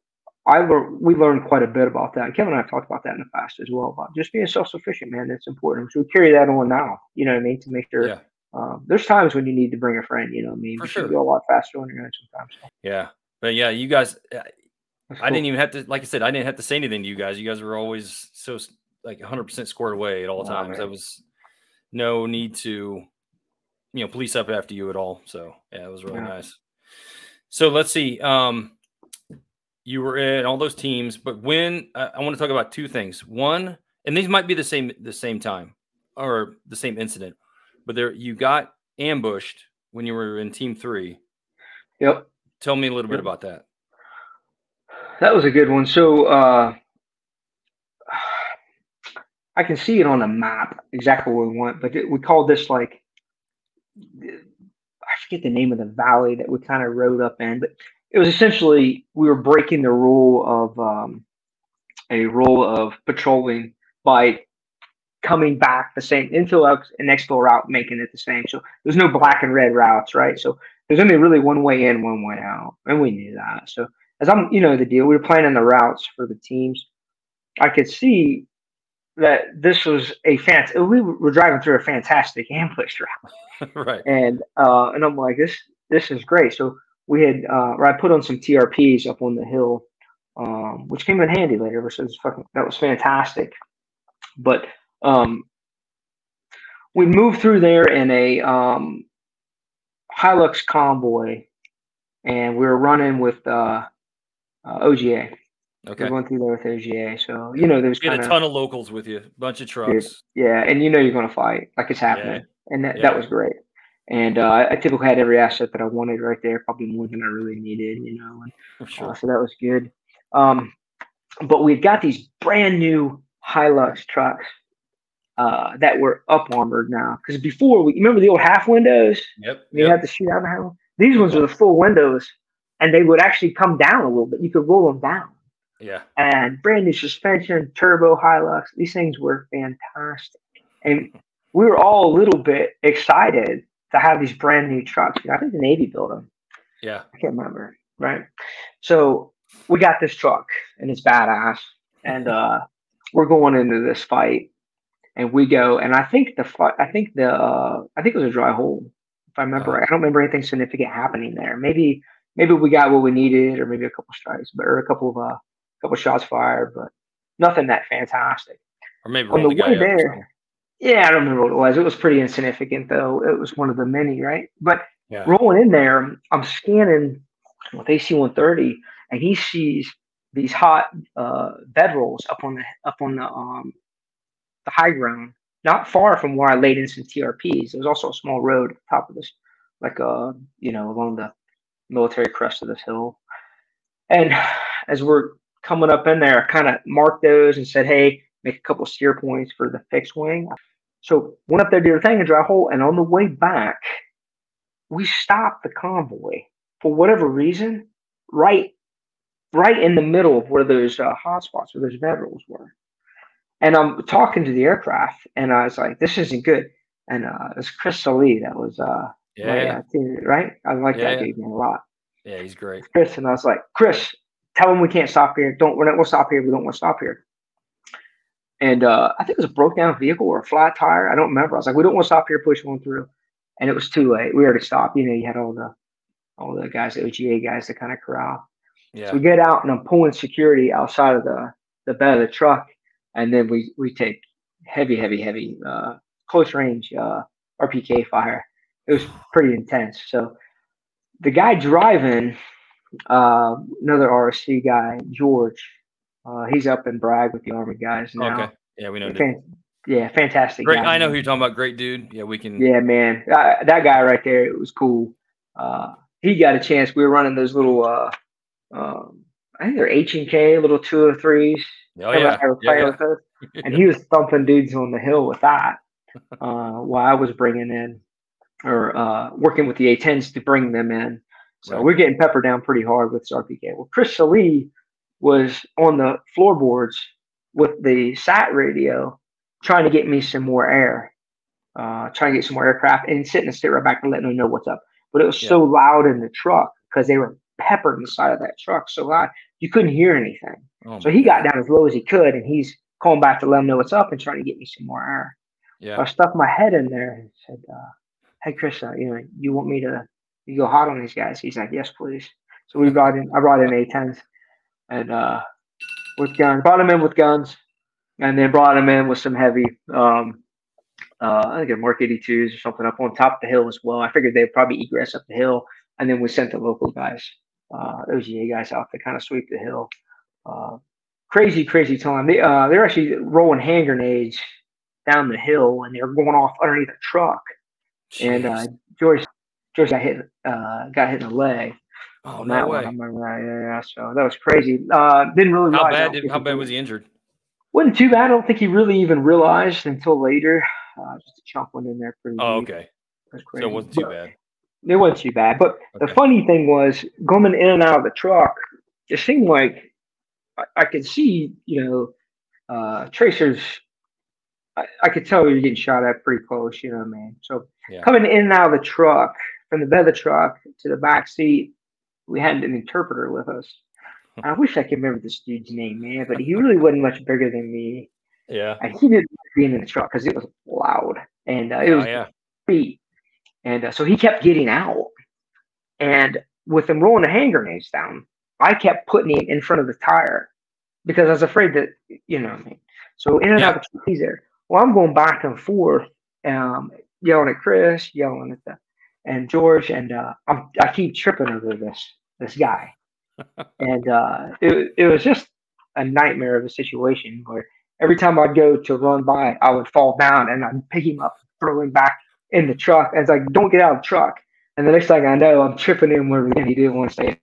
I learned we learned quite a bit about that. And Kevin and I have talked about that in the past as well about just being self sufficient, man. That's important. So we carry that on now. You know what I mean? To make sure. Yeah. Um, there's times when you need to bring a friend. You know what I mean? For You sure. Go a lot faster on your own sometimes. So Yeah, but yeah, you guys. that's I didn't even have to, like I said, I didn't have to say anything to you guys. You guys were always so like 100 percent squared away at all Oh, times. man. There was no need to, you know, police up after you at all. So yeah, it was really Yeah. nice. So let's see. Um, you were in all those teams, but when uh, I want to talk about two things. One, and these might be the same the same time or the same incident, but there you got ambushed when you were in Team Three. Yep. Tell me a little bit about that. That was a good one. So uh, I can see it on the map exactly what we want, but we called this like I forget the name of the valley that we kind of rode up in, but it was essentially we were breaking the rule of um, a rule of patrolling by coming back the same into an expo route, making it the same. So there's no black and red routes, right? So there's only really one way in, one way out, and we knew that. So as I'm, you know, the deal, we were planning the routes for the teams. I could see that this was a fant. We were driving through a fantastic ambush route, right. and uh, and I'm like, this this is great. So we had, uh, or I put on some TRPs up on the hill, um, which came in handy later. It was fucking, that was fantastic. But um, we moved through there in a um, Hilux convoy, and we were running with uh, uh, OGA. Okay. We went through there with OGA, so you know there's You had kind a ton of locals with you, bunch of trucks. yeah, and you know you're gonna fight like it's happening, and that, that was great. And uh, I- typically had every asset that I wanted right there, probably more than I really needed, you know. And uh, sure. so that was good. Um, but we got these brand new Hilux trucks uh, that were up armored now. Because before, we remember the old half windows? Yep. You yep. had to shoot out the half. These ones were the full windows, and they would actually come down a little bit. You could roll them down. Yeah. And brand new suspension, turbo Hilux. These things were fantastic, and we were all a little bit excited to have these brand new trucks. I think the Navy built them. Yeah. I can't remember. Right. So we got this truck and it's badass. And uh we're going into this fight and we go and I think the fight I think the uh I think it was a dry hole, if I remember Uh-huh. right. I don't remember anything significant happening there. Maybe maybe we got what we needed or maybe a couple strikes, but or a couple of uh couple shots fired, but nothing that fantastic. Or maybe On the the way up or something. there, yeah, I don't remember what it was. It was pretty insignificant though. It was one of the many, right? But Yeah. rolling in there, I'm scanning with AC 130, and he sees these hot uh, bedrolls up on the up on the um the high ground, not far from where I laid in some TRPs. There's also a small road at the top of this, like uh you know along the military crest of this hill. And as we're coming up in there, I kind of marked those and said, "Hey, make a couple steer points for the fixed wing." So went up there, did a thing, and dry hole, and on the way back, we stopped the convoy for whatever reason, right, right in the middle of where those uh, hotspots, where those bedrolls were. And I'm talking to the aircraft, and I was like, "This isn't good." And uh, it was Chris Salee that was, uh, Yeah. right, right? I like Yeah, that dude a lot. Yeah, he's great. Chris, and I was like, "Chris, tell them we can't stop here. Don't we're not gonna stop here. We don't want to stop here." And uh, I think it was a broke down vehicle or a flat tire. I don't remember. I was like, "We don't want to stop here. Push one through." And it was too late. We already stopped. You know, you had all the all the guys, the OGA guys, to kind of corral. Yeah. So we get out and I'm pulling security outside of the, the bed of the truck. And then we, we take heavy, heavy, heavy, uh, close range, uh, RPK fire. It was pretty intense. So the guy driving, uh, another RSC guy, George, uh, he's up in Bragg with the Army guys now. okay. Yeah, we know. Fan- yeah, fantastic. Great. guy, I know who you're talking about. Great dude. Yeah, we can. Yeah, man, uh, that guy right there, it was cool. Uh, he got a chance. We were running those little, uh, um, I think they're H and K, little two or threes. Oh yeah. Yeah, yeah. and he was thumping dudes on the hill with that. Uh, while I was bringing in or uh, working with the A10s to bring them in. So Right. we're getting peppered down pretty hard with this RPK. Well, Chris Salee was on the floorboards with the SAT radio trying to get me some more air, uh, trying to get some more aircraft and sitting and sit right back and letting them know what's up. But it was Yeah. so loud in the truck because they were peppered inside of that truck so loud you couldn't hear anything. Oh, So he got God. down as low as he could, and he's calling back to let him know what's up and trying to get me some more air. So I stuck my head in there and said, uh, "Hey, Chris, uh, you know, you want me to you go hot on these guys?" He's like, "Yes, please." So we brought in, I brought in A10s, and uh, with guns, brought him in with guns, and then brought him in with some heavy, um, uh, I think a Mark 82s or something up on top of the hill as well. I figured they'd probably egress up the hill, and then we sent the local guys, uh, OGA guys out to kind of sweep the hill. Uh, crazy, crazy time. They uh, they're actually rolling hand grenades down the hill, and they're going off underneath a truck. And uh, Jeez. George, George got hit, uh, got hit in the leg. oh on no that way. one. I remember that. Yeah, yeah. So that was crazy. Uh, didn't really How bad? Did, how bad was he injured? Wasn't too bad. I don't think he really even realized until later. Uh, just a chunk one in there pretty. Oh, deep. okay. It was So crazy. it wasn't too But bad. It wasn't too bad. But the funny thing was going in and out of the truck, it seemed like I, I could see, you know, uh, tracers. I, I could tell you were getting shot at pretty close. You know what I mean? So Yeah. coming in and out of the truck, from the bed of the truck to the back seat, we had an interpreter with us. I wish I could remember this dude's name, man, but he really wasn't much bigger than me. Yeah. And he didn't like being in the truck because it was loud and uh, it Oh, was yeah. beat. And uh, so he kept getting out. And with him rolling the hand grenades down, I kept putting him in front of the tire because I was afraid that, you know I mean. So in and Yeah. out of the truck, he's there. Well, I'm going back and forth, um, yelling at Chris, yelling at the and George, and uh, I'm, I keep tripping over this this guy, and uh, it it was just a nightmare of a situation where every time I'd go to run by, I would fall down and I'd pick him up, throw him back in the truck. And it's like, don't get out of the truck. And the next thing I know, I'm tripping him where he didn't want to stay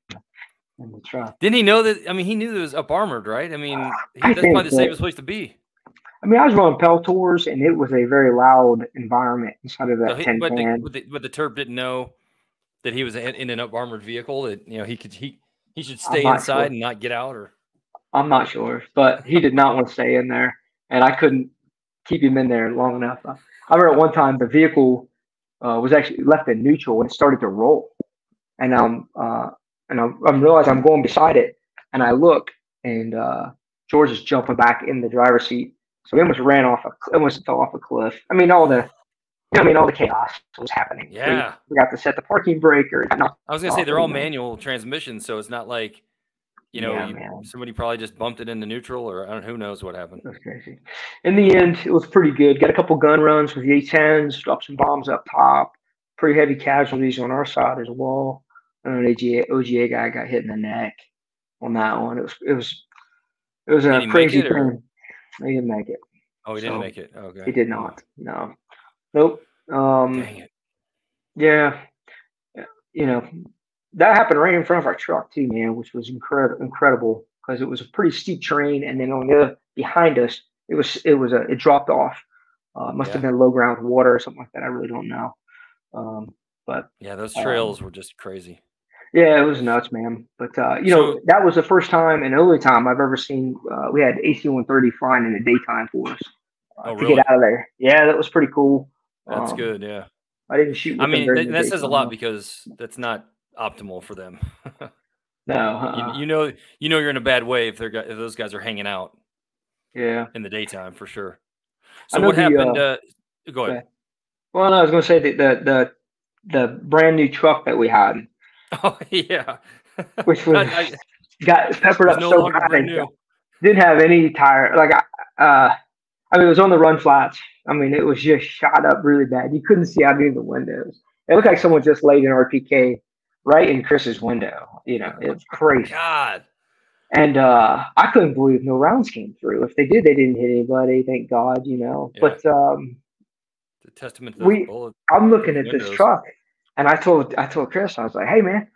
in the truck. Didn't he know that? I mean, he knew it was up armored, right? I mean, he, I that's probably the safest place to be. I mean, I was running Peltors and it was a very loud environment inside of So that he, 10 but, the, but, the, but the Terp didn't know that he was in, in an up armored vehicle. That you know he could he he should stay inside sure. and not get out. Or I'm not sure, but he did not want to stay in there, and I couldn't keep him in there long enough. I I remember at one time the vehicle uh, was actually left in neutral and it started to roll, and um uh and I'm, I'm realizing I'm going beside it, and I look, and uh, George is jumping back in the driver's seat, so he almost ran off a almost fell off a cliff. I mean all the. I mean, all the chaos was happening. Yeah, we, Yeah. forgot to set the parking brake or not. I was gonna say they're all manual transmissions, so it's not like you know Yeah, you, somebody probably just bumped it into neutral, or I don't who knows what happened. Was crazy. In the end, it was pretty good. Got a couple gun runs with the A10s, dropped some bombs up top. Pretty heavy casualties on our side as well. And an OGA, OGA guy got hit in the neck on that one. It was it was it was a crazy it, or- thing. He didn't make it. Oh, he didn't So, make it. Okay, He did not. No. Nope. Um, Dang it. yeah. Yeah, You know, that happened right in front of our truck too, man, which was incredible incredible because it was a pretty steep terrain and then on the other behind us it was it was a it dropped off. Uh, must have been low ground water or something like that. I really don't know. Um, but Yeah, those um, trails were just crazy. Yeah, it was nuts, man. But uh, you know, that was the first time and only time I've ever seen. Uh, we had AC 130 flying in the daytime for us uh, Oh, to really? get out of there. Yeah, that was pretty cool. that's Um, good. Yeah. I didn't shoot. I mean, during th- the that says a lot because that's not optimal for them. No, you, uh, you know, you know, you're in a bad way if they're if those guys are hanging out yeah. in the daytime for sure. So what the, happened? uh, Uh, go ahead. Well, no, I was going to say that the the the brand new truck that we had, Oh yeah, which was I- I- got peppered up no so bad, didn't have any tire. Like, I- uh, I mean, it was on the run flats. I mean, it was just shot up really bad. You couldn't see out any of the windows. It looked like someone just laid an RPK right in Chris's window. You know, it was crazy. God, And uh, I couldn't believe no rounds came through. If they did, they didn't hit anybody. Thank God, you know. Yeah. But um, the testament to We- bullets. I'm looking at this truck, and I told I told Chris, I was like, "Hey, man,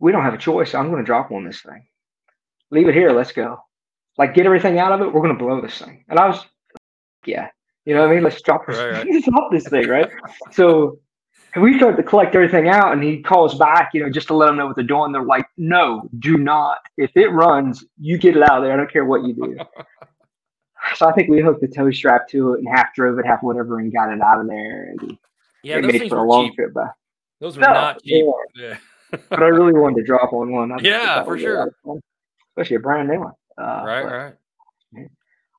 we don't have a choice. I'm going to drop on this thing. Leave it here. Let's go. Like, get everything out of it. We're going to blow this thing." And I was, yeah, you know what I mean. Let's drop this. Right, right. Drop this thing, right? so. we started to collect everything out, and he calls back, you know, just to let them know what they're doing. They're like, "No, do not. If it runs, you get it out of there. I don't care what you do." so I think we hooked the tow strap to it and half drove it, half whatever, and got it out of there. And Yeah, it made for a long cheap. trip back. Those were No, not cheap. yeah. Yeah. but I really wanted to drop on one. I Yeah, for would be a lot sure. Especially a brand new one. Uh, right, but right.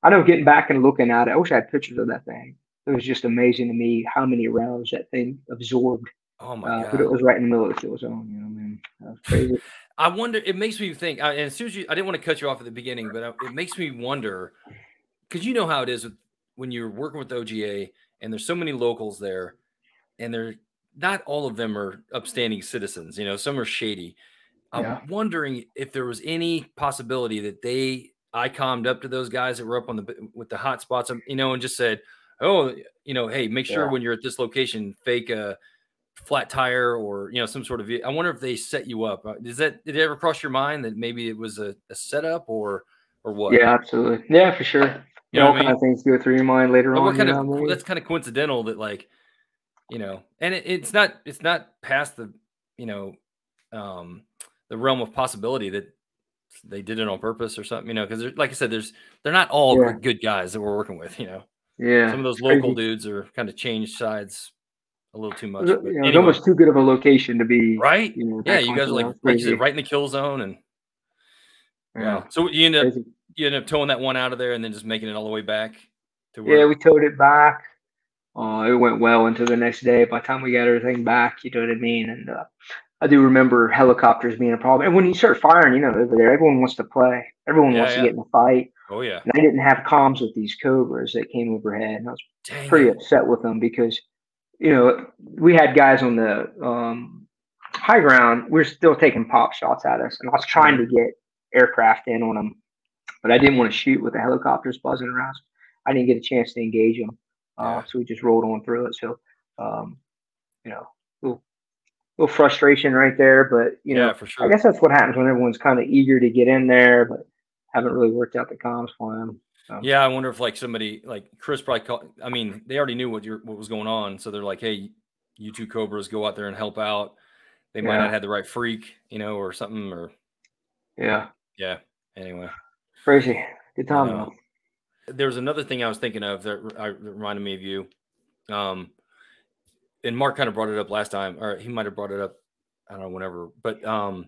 I know getting back and looking at it, I wish I had pictures of that thing. It was just amazing to me how many rounds that thing absorbed. Oh my Uh, god. but it was right in the middle of the kill zone. You know, man, that was crazy. I wonder. It makes me think. uh, And as soon as you, I didn't want to cut you off at the beginning, but uh, it makes me wonder because you know how it is with, when you're working with OGA, and there's so many locals there, and they're not all of them are upstanding citizens. You know, some are shady. I'm Yeah. wondering if there was any possibility that they I calmed up to those guys that were up on the with the hot spots, um, you know, and just said, "Oh, you know, hey, make sure Yeah. when you're at this location, fake a flat tire or you know some sort of." I wonder if they set you up. Uh, Does that did it ever cross your mind that maybe it was a, a setup or or what? yeah, absolutely. Yeah, for sure. You know all what I kind of things go through your mind later But on. what kind of know what I mean? that's kind of coincidental that like you know and it, it's not it's not past the you know um the realm of possibility that they did it on purpose or something you know because like i said there's they're not all Yeah. good guys that we're working with you know yeah, some of those it's crazy. local dudes are kind of changed sides a little too much was, but you know, it was anyway, almost too good of a location to be. right You know, yeah you guys are like like said right in the kill zone and Yeah. yeah so you end up Crazy. you end up towing that one out of there and then just making it all the way back to where Yeah, we towed it back. Uh, it went well until the next day. By the time we got everything back, you know what I mean. And uh, I do remember helicopters being a problem. And when you start firing, you know, over there, everyone wants to play. Everyone Yeah, wants yeah. to get in a fight. oh yeah And I didn't have comms with these Cobras that came overhead, and I was Dang pretty it. upset with them because, you know, we had guys on the um, high ground. We are still taking pop shots at us, and I was trying to get aircraft in on them, but I didn't want to shoot with the helicopters buzzing around. I didn't get a chance to engage them, uh, Yeah. so we just rolled on through it. So, um, you know, little, little frustration right there, but you yeah know, for sure I guess that's what happens when everyone's kind of eager to get in there, but haven't really worked out the comms plan. So, Yeah, I wonder if like somebody like Chris probably called. I mean, they already knew what your what was going on, so they're like, "Hey, you two Cobras, go out there and help out." They might Yeah. not have the right freq, you know, or something, or yeah, yeah. Anyway, crazy. Good time though. There was another thing I was thinking of that, that reminded me of you. Um, and Mark kind of brought it up last time, or he might have brought it up. I don't know, whenever. But um,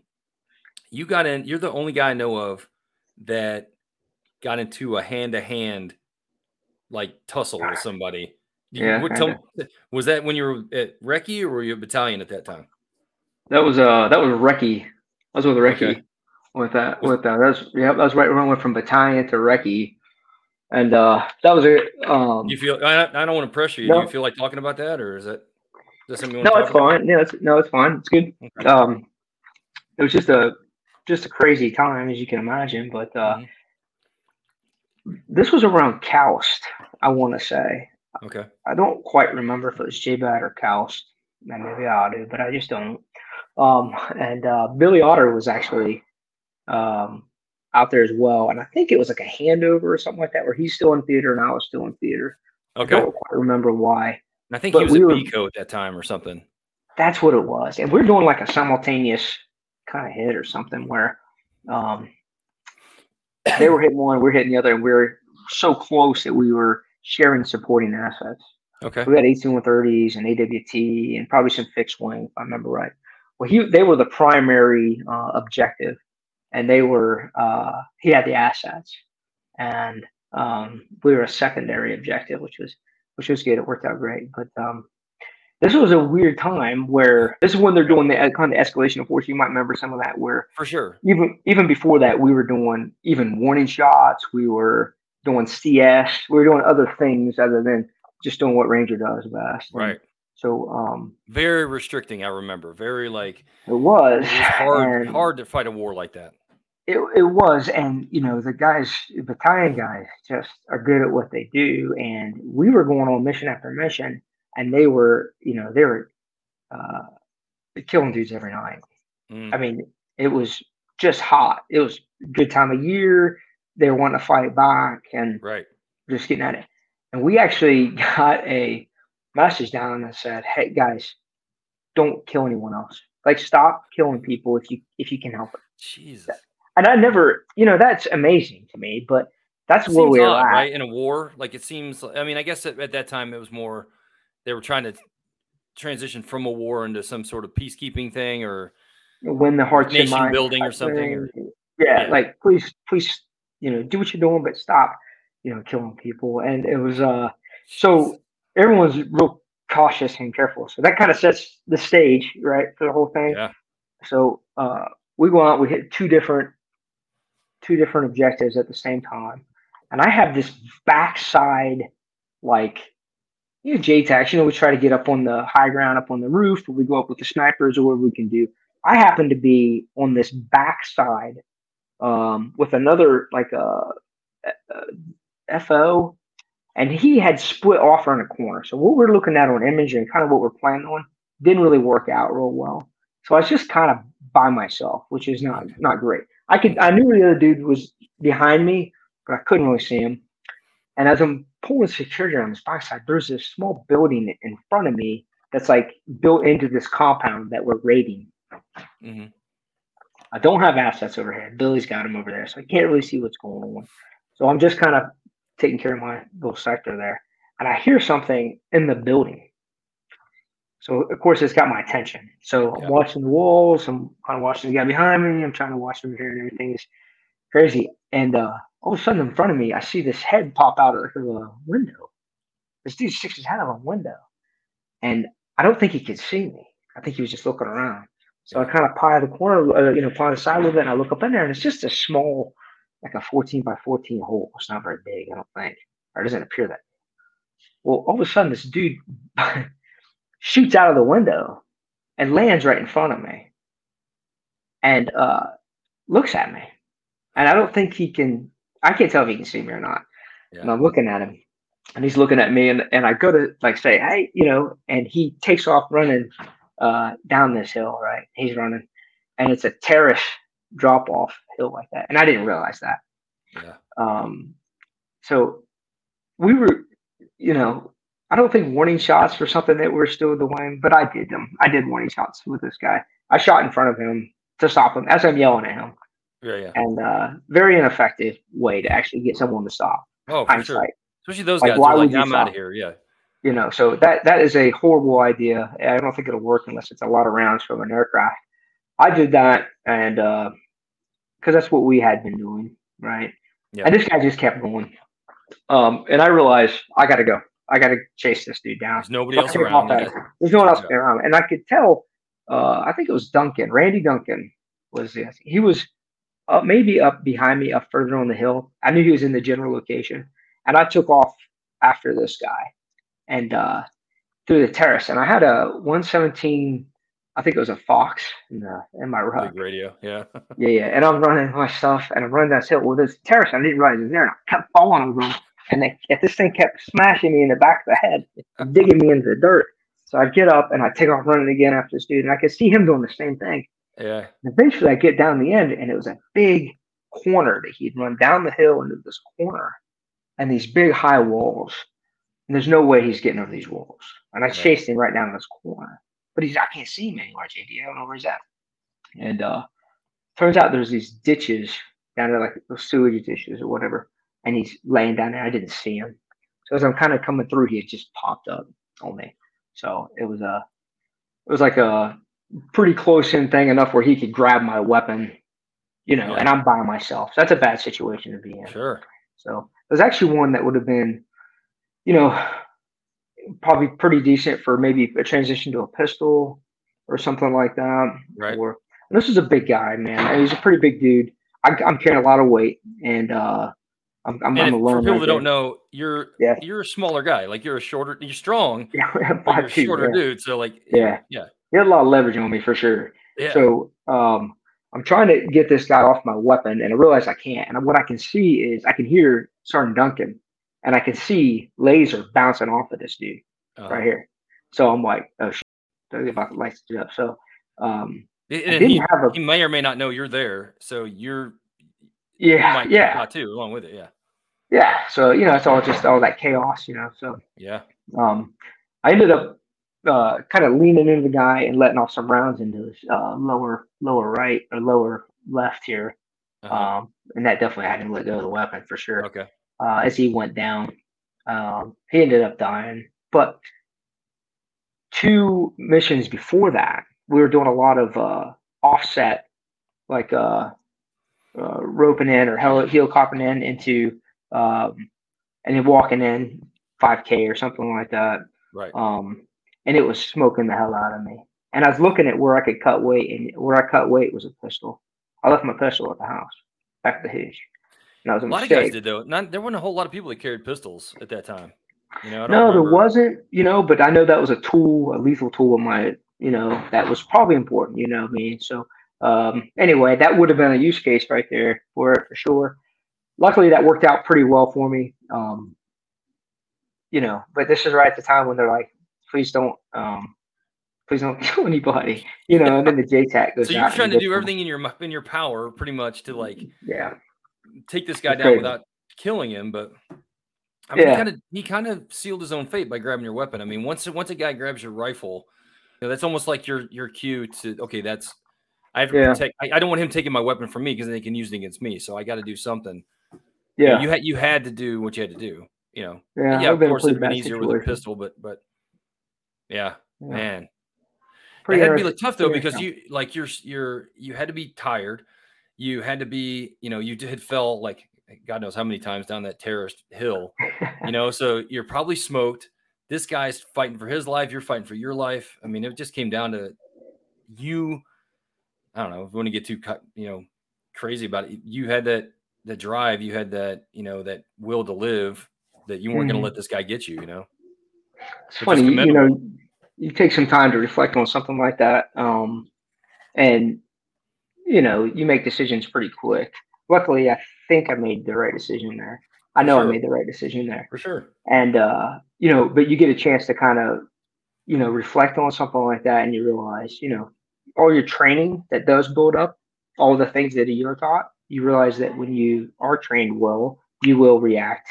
you got in. You're the only guy I know of that got into a hand to hand like tussle with somebody. You- Yeah, what- tell was that when you were at Recce or were you a battalion at that time? That was uh that was Recce. I was with Recce Okay. with that with that. That's yeah, that was right when I went from battalion to Recce. And uh that was a um you feel? I, I don't want to pressure you. Do you feel like talking about that, or is that that something no, it's about? fine. Yeah, it's no, it's fine. It's good. Okay. Um it was just a just a crazy time as you can imagine. But uh Mhm. this was around Khost, I wanna say. Okay. I don't quite remember if it was J-Bad or Khost. Maybe I do, but I just don't. Um, and uh, Billy Otter was actually um, out there as well. And I think it was like a handover or something like that, where he's still in theater and I was still in theater. Okay. I don't quite remember why. And I think But he was we were- B Co at that time or something. That's what it was. And we're doing like a simultaneous kind of hit or something where um, they were hitting one, we are hitting the other, and we are so close that we were sharing supporting assets. Okay. We had 13130s and AWT and probably some fixed wing, if I remember right. Well, he they were the primary uh, objective, and they were uh, he had the assets, and um, we were a secondary objective, which was which was good. It worked out great. But um, this was a weird time where this is when they're doing the kind of escalation of force. You might remember some of that where for sure. Even even before that, we were doing even warning shots. We were doing CS. We were doing other things other than just doing what Ranger does best. Right. So um very restricting, I remember. Very like it was, it was hard hard to fight a war like that. It, it was and you know the guys battalion guys just are good at what they do and we were going on mission after mission and they were you know they were uh killing dudes every night. Mm. I mean it was just hot. It was good time of year. They were wanting to fight back and right just getting at it. And we actually got a message down that said, "Hey guys, don't kill anyone else. Like stop killing people if you if you can help it." Jesus. And I never, you know, that's amazing to me, but that's it where we are at. right in a war. Like it seems. I mean, I guess at, at that time it was more they were trying to transition from a war into some sort of peacekeeping thing or when the hearts nation building or something. Or, yeah, yeah, like please, please, you know, do what you're doing, but stop, you know, killing people. And it was uh so everyone's real cautious and careful. So that kind of sets the stage, right, for the whole thing. Yeah. So uh, we go out, we hit two different two different objectives at the same time, and I have this backside like you know JTACs. You know, we try to get up on the high ground, up on the roof, or we go up with the snipers, or whatever we can do. I happen to be on this backside um, with another like a, a FO and he had split off around a corner. So what we're looking at on image and kind of what we're planning on didn't really work out real well. So I was just kind of by myself, which is not not great. I could I knew the other dude was behind me, but I couldn't really see him. And as I'm pulling security on this backside, there's this small building in front of me that's like built into this compound that we're raiding. Mm-hmm. I don't have assets overhead. Billy's got them over there, so I can't really see what's going on. So I'm just kind of taking care of my little sector there, and I hear something in the building. So of course it's got my attention. So yeah. I'm watching the walls. I'm kind of watching the guy behind me. I'm trying to watch him here, and everything is crazy. And uh, all of a sudden, in front of me, I see this head pop out of the window. This dude sticks his head out of a window, and I don't think he could see me. I think he was just looking around. So I kind of pie the corner, uh, you know, pie the side a little bit, and I look up in there, and it's just a small like a 14 by 14 hole. It's not very big, I don't think, or it doesn't appear that. Well, all of a sudden, this dude shoots out of the window and lands right in front of me, and uh, looks at me. And I don't think he can. I can't tell if he can see me or not. Yeah. And I'm looking at him, and he's looking at me, and and I go to like say, hey, you know, and he takes off running uh, down this hill. Right, he's running, and it's a terrace drop off hill like that. And I didn't realize that. Yeah. Um, so we were, you know, I don't think warning shots were something that we're still doing, but I did them. I did warning shots with this guy. I shot in front of him to stop him as I'm yelling at him. Yeah, yeah. And uh, very ineffective way to actually get someone to stop. Oh, for sure. Especially those like, guys. Why like, I'm out of here. Yeah. You know, so that that is a horrible idea. I don't think it'll work unless it's a lot of rounds from an aircraft. I did that, and because uh, that's what we had been doing, right? Yeah. And this guy just kept going. Um, and I realized I got to go. I got to chase this dude down. There's nobody else around. There's no one else around, and I could tell. Uh, I think it was Duncan, Randy Duncan was this. He was uh, maybe up behind me, up further on the hill. I knew he was in the general location, and I took off after this guy and uh, through the terrace. And I had a 117 I think it was a Fox in, the, in my rug. Big radio, yeah. yeah, yeah. And I'm running my stuff and I'm running down this hill. Well, this terrace, I didn't realize it was there. And I kept falling over them. And they, this thing kept smashing me in the back of the head, digging me into the dirt. So I get up and I take off running again after this dude. And I could see him doing the same thing. Yeah. And eventually I get down the end and it was a big corner that he'd run down the hill into this corner and these big high walls. And there's no way he's getting over these walls. And I chased him right down this corner but he's I can't see him anywhere, JD. I don't know where he's at. And uh, turns out there's these ditches down there, like those sewage ditches or whatever, and he's laying down there. I didn't see him, so as I'm kind of coming through, he had just popped up on me. So it was a, it was like a pretty close in thing enough where he could grab my weapon, you know, Yeah. and I'm by myself. So that's a bad situation to be in. Sure. So there's actually one that would have been, you know, probably pretty decent for maybe a transition to a pistol or something like that. Right. Or and this is a big guy, man. and He's a pretty big dude. I, I'm carrying a lot of weight, and uh, I'm, I'm, And I'm alone. for people right that don't know, you're Yeah. you're a smaller guy. Like you're a shorter, you're strong, yeah, you're a shorter yeah. dude. So like, Yeah. yeah, He had a lot of leverage on me for sure. yeah. So um, I'm trying to get this guy off my weapon, and I realize I can't. And what I can see is I can hear Sergeant Duncan, and I can see laser bouncing off of this dude Uh, right here. So I'm like, oh shit, they're about to light it up. So um, and and didn't he, have a he may or may not know you're there, so you're you yeah, might yeah, too along with it. Yeah, yeah. So you know, it's all just all that chaos, you know. So yeah. um, I ended up uh, kind of leaning into the guy and letting off some rounds into his uh, lower lower right or lower left here. Uh-huh. Um, and that definitely had him let go of the weapon for sure. okay. Uh, as he went down. Um, he ended up dying. But two missions before that, we were doing a lot of uh, offset, like uh, uh, roping in or hel- helicoptering in into, um, and then walking in 5K or something like that. Right. Um, and it was smoking the hell out of me. And I was looking at where I could cut weight, and where I cut weight was a pistol. I left my pistol at the house, back at the hitch. And that was a A lot of guys did though. Not there weren't a whole lot of people that carried pistols at that time. You know, I don't No, there wasn't, you know, but I know that was a tool, a lethal tool in my, you know, that was probably important, you know what I mean? So, um, anyway, that would have been a use case right there for it for sure. Luckily, that worked out pretty well for me. Um, you know, but this is right at the time when they're like, please don't, um, please don't kill anybody, you know, and then the JTAC goes So you're trying to do them. everything in your in your power, pretty much, to like Yeah. Take this guy It's down crazy. without killing him. But I mean, Yeah. he kind of he kind of sealed his own fate by grabbing your weapon. I mean, once once a guy grabs your rifle, you know, that's almost like your your cue to okay, that's I have to Yeah. protect. I, I don't want him taking my weapon from me because then they can use it against me. So I got to do something. You know, Yeah. you had you had to do what you had to do. You know, Yeah. yeah, of course it'd been easier with a pistol, but but yeah, Yeah. man, Pretty it had to be tough though because you like you're you're you had to be tired. You had to be, you know, you had fell like God knows how many times down that terrorist hill, you know. So you're probably smoked. This guy's fighting for his life. You're fighting for your life. I mean, it just came down to you. I don't know. If you want to get too, cut, you know, crazy about it, you had that that drive. You had that, you know, that will to live. That you weren't going Mhm. to let this guy get you. You know. It's Which funny, you- you know, you take some time to reflect on something like that, um, and you know, you make decisions pretty quick. Luckily, I think I made the right decision there. I know Sure. I made the right decision there, For sure. and uh, you know, but you get a chance to kind of, you know, reflect on something like that, and you realize, you know, all your training that does build up, all the things that you're taught, you realize that when you are trained well, you will react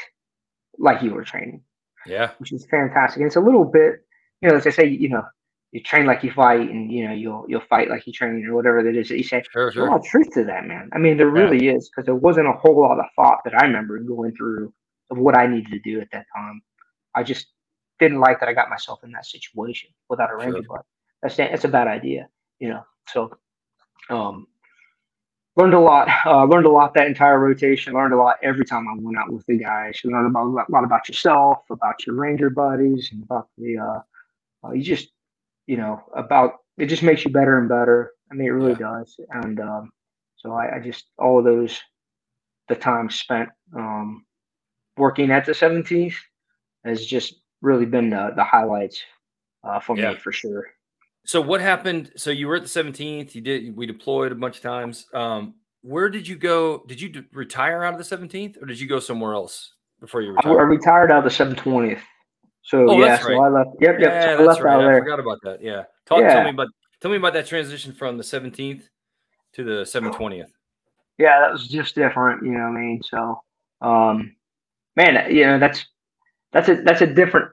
like you were training Yeah. which is fantastic. And it's a little bit, you know, as I say, you know, you train like you fight, and you know, you'll you'll fight like you train, or whatever that is that you say. Sure. There's a lot of truth to that, man. I mean, there Yeah. really is, because there wasn't a whole lot of thought that I remember going through of what I needed to do at that time. I just didn't like that I got myself in that situation without a ranger bud. That's that's a bad idea, you know. So, um, learned a lot. Uh, learned a lot that entire rotation. Learned a lot every time I went out with the guys. You learn about a lot about yourself, about your ranger buddies, and about the. Uh, uh, you just, you know, about it just makes you better and better. I mean, it really does. And um, so I, I just all of those, the time spent um, working at the 17th has just really been the, the highlights uh, for Yeah. me for sure. So what happened? So you were at the 17th. You did. We deployed a bunch of times. Um, where did you go? Did you d- retire out of the 17th, or did you go somewhere else before you I, I retired? retired out of the 720th. So Oh, yeah, that's so right. I left. Yep, yep. yeah, so I that's left right. out I there. forgot about that. Yeah. Talk, Tell me about. Tell me about that transition from the 17th to the 720th. yeah, that was just different, you know what I mean? So, um, man, you know, that's, that's a, that's a different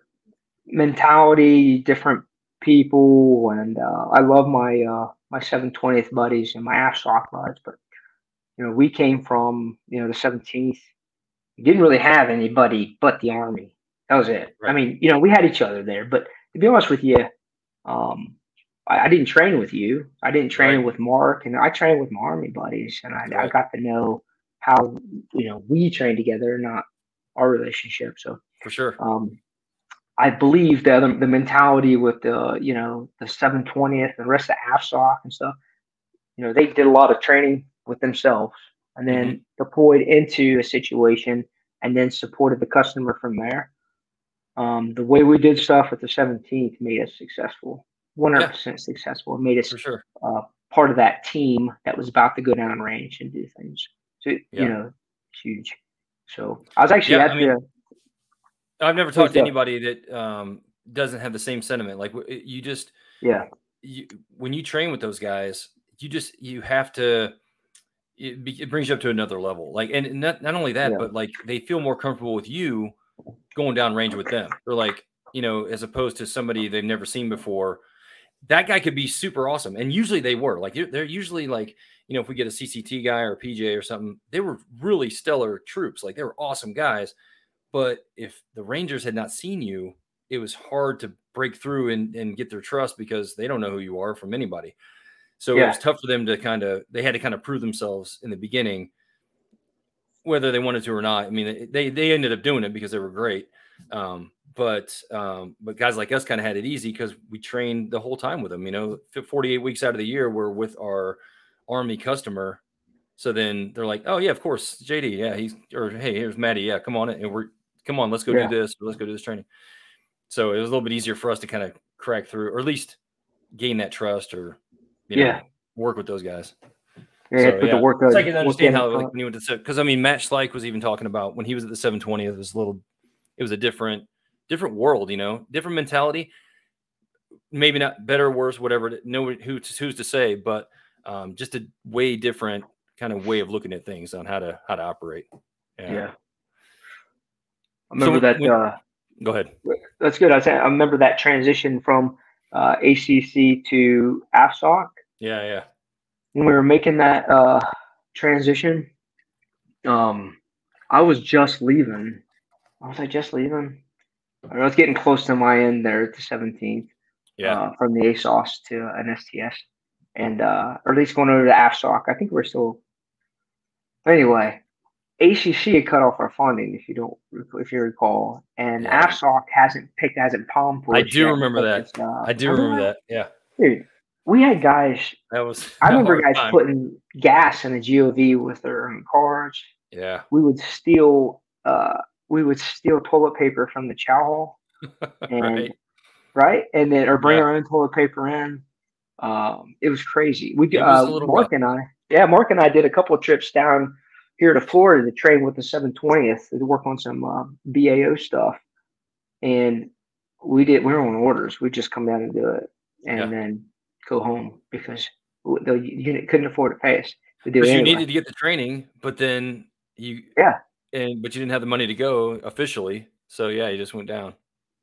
mentality, different people. And, uh, I love my, uh, my 720th buddies and my AFSOC buds, but you know, we came from, you know, the 17th. We didn't really have anybody but the Army. That was it. Right. I mean, you know, we had each other there, but to be honest with you, um, I, I didn't train with you. I didn't train right. with Mark, and I trained with my Army buddies, and I, right. I got to know how you know we trained together, not our relationship. So for sure, um, I believe the the mentality with the you know the 720th and the rest of AFSOC and stuff. You know, they did a lot of training with themselves, and then mm-hmm. deployed into a situation, and then supported the customer from there. Um, the way we did stuff with the 17th made us successful, 100% yeah. successful. It made us sure uh, part of that team that was about to go down range and do things. So yeah. you know, huge. So I was actually yeah, at I mean, the. I've never talked to anybody that um, doesn't have the same sentiment. Like you just, yeah. You, when you train with those guys, you just you have to. It, it brings you up to another level. Like, and not not only that, yeah. but like they feel more comfortable with you going down range with them. Or like, you know, as opposed to somebody they've never seen before. That guy could be super awesome, and usually they were. Like, they're usually like you know, if we get a CCT guy or a PJ or something, they were really stellar troops. Like they were awesome guys. But if the Rangers had not seen you, it was hard to break through and, and get their trust because they don't know who you are from anybody. So yeah. it was tough for them to kind of, they had to kind of prove themselves in the beginning, whether they wanted to or not. I mean, they, they ended up doing it because they were great. Um, but um, but guys like us kind of had it easy because we trained the whole time with them. You know, 48 weeks out of the year, we're with our Army customer. So then they're like, oh yeah, of course, JD, yeah, he's or hey, here's Matty, yeah, come on, and we're come on, let's go yeah. do this, let's go do this training. So it was a little bit easier for us to kind of crack through, or at least gain that trust, or you know, yeah. work with those guys. Yeah, so, yeah. the work. So I can understand how like when you went to because I mean Matt Schleich was even talking about when he was at the 720. It was a little, it was a different, different world, you know, different mentality. Maybe not better, worse, whatever. No, who's who's to say, but um, just a way different kind of way of looking at things on how to how to operate. Yeah. yeah. I remember so that. When, uh, go ahead. That's good. I, say, I remember that transition from uh, ACC to AFSOC. Yeah, yeah. When we were making that uh, transition, um, I was just leaving. Was I just leaving? I was getting close to my end there at the 17th. Yeah. Uh, from the ASOS to an STS and uh, or at least going over to AFSOC. I think we're still. Anyway, ACC had cut off our funding, if you don't, if you recall, and yeah. AFSOC hasn't picked hasn't palmed. I do remember that. Uh, I do remember that. Yeah, dude, we had guys. That was. I remember guys time. putting gas in the GOV with their own cars. Yeah, we would steal. Uh, we would steal toilet paper from the chow hall, and, right. right, and then or bring yeah. our own toilet paper in. Um, it was crazy. We uh, Mark rough. and I, yeah, Mark and I did a couple of trips down here to Florida to train with the 720th to work on some uh, BAO stuff, and we did. We were on orders. We just come down and do it, and yeah. then go home because the unit couldn't afford to pay us to do. Anyway. You needed to get the training, but then you yeah, and but you didn't have the money to go officially, so yeah, you just went down.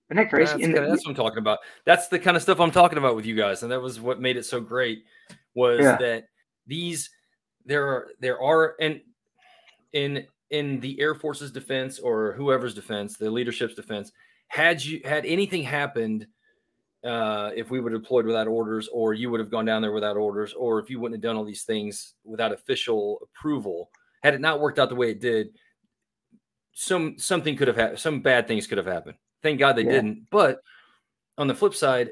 Isn't that crazy? That's, the, that's, what I'm talking about. That's the kind of stuff I'm talking about with you guys, and that was what made it so great. Was yeah. that these there are there are and in in the Air Force's defense or whoever's defense, the leadership's defense, had you had anything happened, uh, if we were deployed without orders, or you would have gone down there without orders, or if you wouldn't have done all these things without official approval, had it not worked out the way it did, some something could have happened. Some bad things could have happened. Thank God they yeah. didn't. But on the flip side,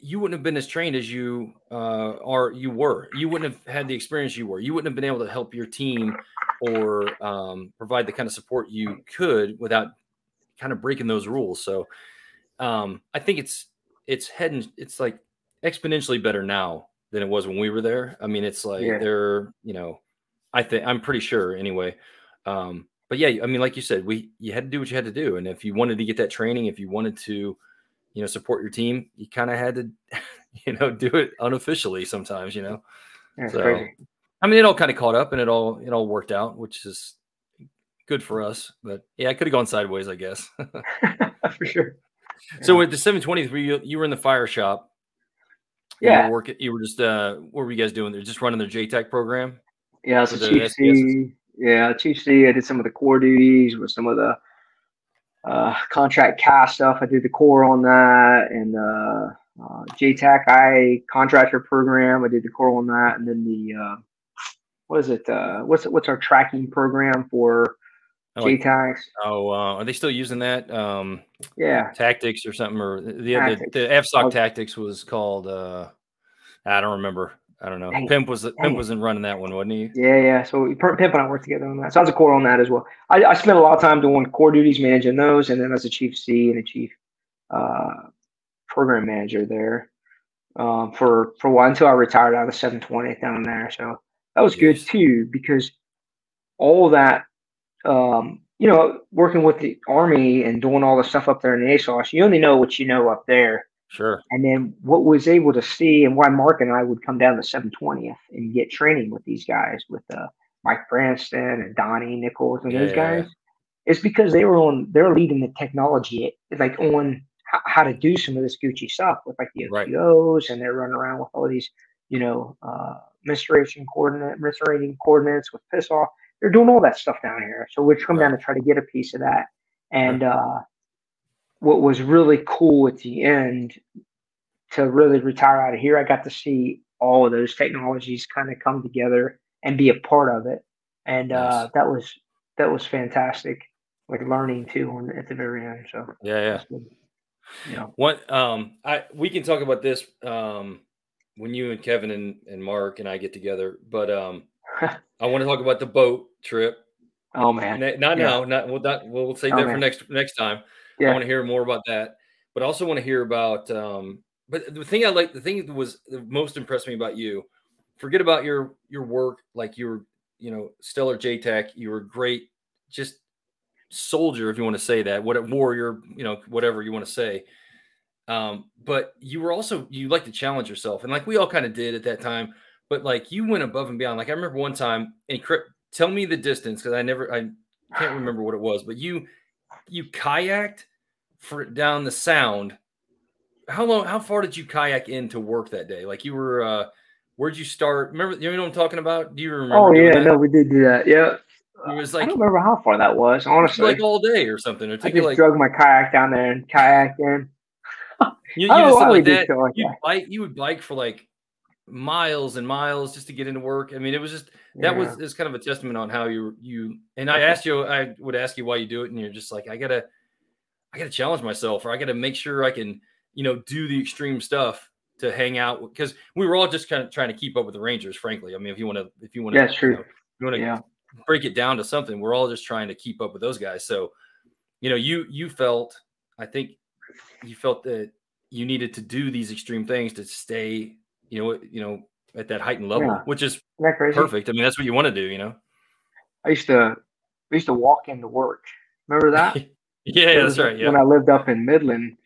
you wouldn't have been as trained as you uh, are. You were. You wouldn't have had the experience you were. You wouldn't have been able to help your team or um, provide the kind of support you could without kind of breaking those rules. So um, I think it's it's heading. It's like exponentially better now than it was when we were there. I mean, it's like yeah. they're you know, I think I'm pretty sure anyway. Um, but yeah, I mean, like you said, we you had to do what you had to do, and if you wanted to get that training, if you wanted to, you know, support your team, you kind of had to, you know, do it unofficially sometimes, you know. That's so, crazy. I mean, it all kind of caught up, and it all it all worked out, which is good for us. But yeah, I could have gone sideways, I guess. for sure. So with the 720th, were you you were in the fire shop? Yeah. You were, working, you were just uh, what were you guys doing? They're just running their JTAC program. Yeah, it's a Chief C. Yeah, Chief C. I did some of the core duties with some of the uh, contract CAS stuff. I did the core on that, and uh, uh, JTAC I contractor program. I did the core on that, and then the uh, what is it? Uh, what's what's our tracking program for oh, JTACs? Oh, uh, are they still using that? Um, yeah, tactics or something, or the the, the FSOC tactics was called. Uh, I don't remember. I don't know. Dang, Pimp was Pimp wasn't running that one, wasn't he? Yeah, yeah. So Pimp and I worked together on that. So I was a core on that as well. I, I spent a lot of time doing core duties, managing those, and then as a chief C and a chief uh, program manager there um, for for a while until I retired out of 720 down there. So that was good too because all that, um, you know, working with the army and doing all the stuff up there in the ASOS, you only know what you know up there. Sure. And then what was able to see and why Mark and I would come down to 720th and get training with these guys with uh, Mike Branston and Donnie Nichols and yeah, those guys yeah. is because they were on they're leading the technology like on how, how to do some of this Gucci stuff with like the OTOs right. and they're running around with all these you know uh, mensuration coordinate mensurating coordinates with PSS-SOF they're doing all that stuff down here so we're come right. down to try to get a piece of that and uh what was really cool at the end to really retire out of here, I got to see all of those technologies kind of come together and be a part of it, and uh, nice. that was that was fantastic. Like learning too on, at the very end. So yeah, yeah. Yeah. What um I we can talk about this um when you and Kevin and, and Mark and I get together, but um I want to talk about the boat trip. Oh man. Not yeah. now, not we'll not we'll save oh, that man. for next next time. Yeah. I want to hear more about that, but I also want to hear about. Um, but the thing I like, the thing that was the most impressed me about you, forget about your your work, like you were, you know, stellar JTAC. You were great, just soldier, if you want to say that, what warrior, you know, whatever you want to say. Um, but you were also you like to challenge yourself, and like we all kind of did at that time. But like you went above and beyond. Like I remember one time, and tell me the distance because I never, I can't remember what it was, but you you kayaked for down the sound. How long? How far did you kayak in to work that day? Like you were. uh Where'd you start? Remember, you know what I'm talking about? Do you remember? Oh yeah, that? no, we did do that. Yeah, it was like I don't remember how far that was. Honestly, like all day or something. Or I just like, drug my kayak down there and kayaked in. you, you just like that. Like you bike. You would bike for like miles and miles just to get into work. I mean, it was just that yeah. was is kind of a testament on how you you and I asked you, I would ask you why you do it, and you're just like, I gotta, I gotta challenge myself, or I gotta make sure I can, you know, do the extreme stuff to hang out because we were all just kind of trying to keep up with the Rangers, frankly. I mean, if you want to, if you want to, yeah, true. You, know, you want to yeah. break it down to something, we're all just trying to keep up with those guys. So, you know, you you felt, I think, you felt that you needed to do these extreme things to stay you know, you know, at that heightened level, yeah. which is perfect. I mean, that's what you want to do, you know. I used to, I used to walk into work. Remember that? yeah, that's right. Yeah. When I lived up in Midland,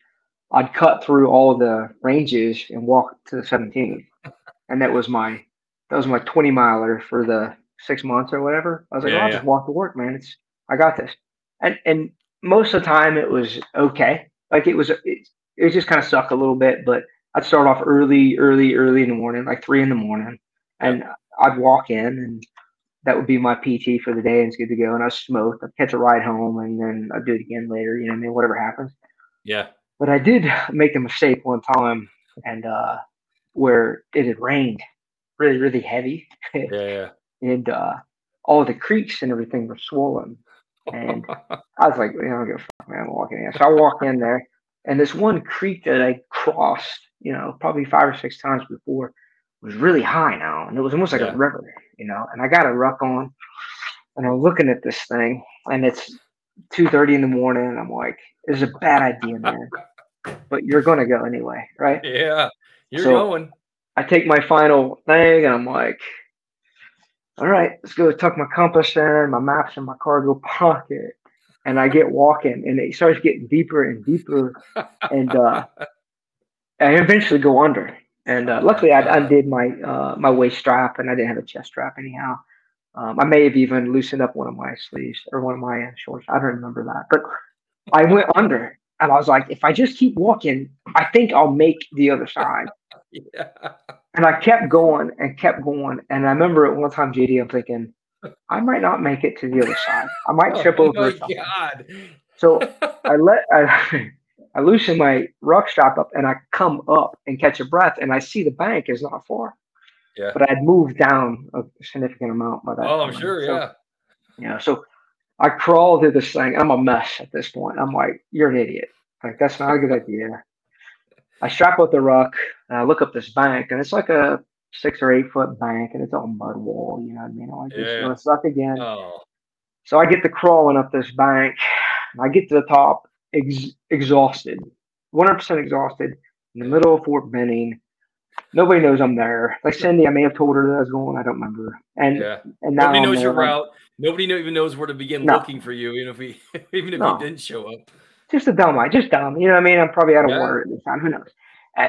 I'd cut through all the ranges and walk to the 17, and that was my, that was my 20 miler for the six months or whatever. I was like, yeah, oh, I'll just walk to work, man. It's, I got this. And and most of the time it was okay. Like it was, it, it just kind of sucked a little bit, but I'd start off early, early, early in the morning, like three in the morning, and I'd walk in, and that would be my PT for the day, and it's good to go. And I smoked, I'd catch a ride home, and then I'd do it again later. You know, I mean, whatever happens. Yeah. But I did make a mistake one time, and uh, where it had rained really, really heavy. yeah, yeah. and uh, all the creeks and everything were swollen. And I was like, you know, I don't give a fuck, man. I'm walking in. So I walk in there, and this one creek that I crossed you know, probably five or six times before, was really high now, and it was almost like yeah. a river, you know. And I got a ruck on, and I'm looking at this thing, and it's two thirty in the morning, and I'm like, "This is a bad idea, man." but you're gonna go anyway, right? Yeah, you're so going. I take my final thing, and I'm like, "All right, let's go." Tuck my compass in, my maps in my cargo pocket, and I get walking, and it starts getting deeper and deeper, and uh, I eventually go under. And uh, luckily, I undid my uh, my waist strap, and I didn't have a chest strap anyhow. Um, I may have even loosened up one of my sleeves or one of my uh, shorts. I don't remember that, but I went under, and I was like, if I just keep walking, I think I'll make the other side. yeah. and I kept going and kept going. And I remember at one time, JD, I'm thinking, I might not make it to the other side. I might Oh trip over. something. God. So I let I, I loosen my ruck strap up and I come up and catch a breath and I see the bank is not far. Yeah. But I'd moved down a significant amount by that oh, I'm sure. So, Yeah. Know, so I crawl through this thing. I'm a mess at this point. I'm like, you're an idiot. Like that's not a good idea. I strap up the ruck and I look up this bank and it's like a six or eight foot bank and it's all mud wall. You know what I mean? I'm like, Yeah. yeah. gonna suck again. Oh, So I get to crawling up this bank. I get to the top, ex- exhausted, 100% exhausted, in the middle of Fort Benning. Nobody knows I'm there. Like Cindy, I may have told her that I was going. I don't remember. And yeah. and now Nobody knows your like, route. Nobody know, even knows where to begin No. looking for you, even if we, even if No. you didn't show up. Just a dumb eye, just dumb. You know what I mean? I'm probably out of Yeah. water at this time. Who knows?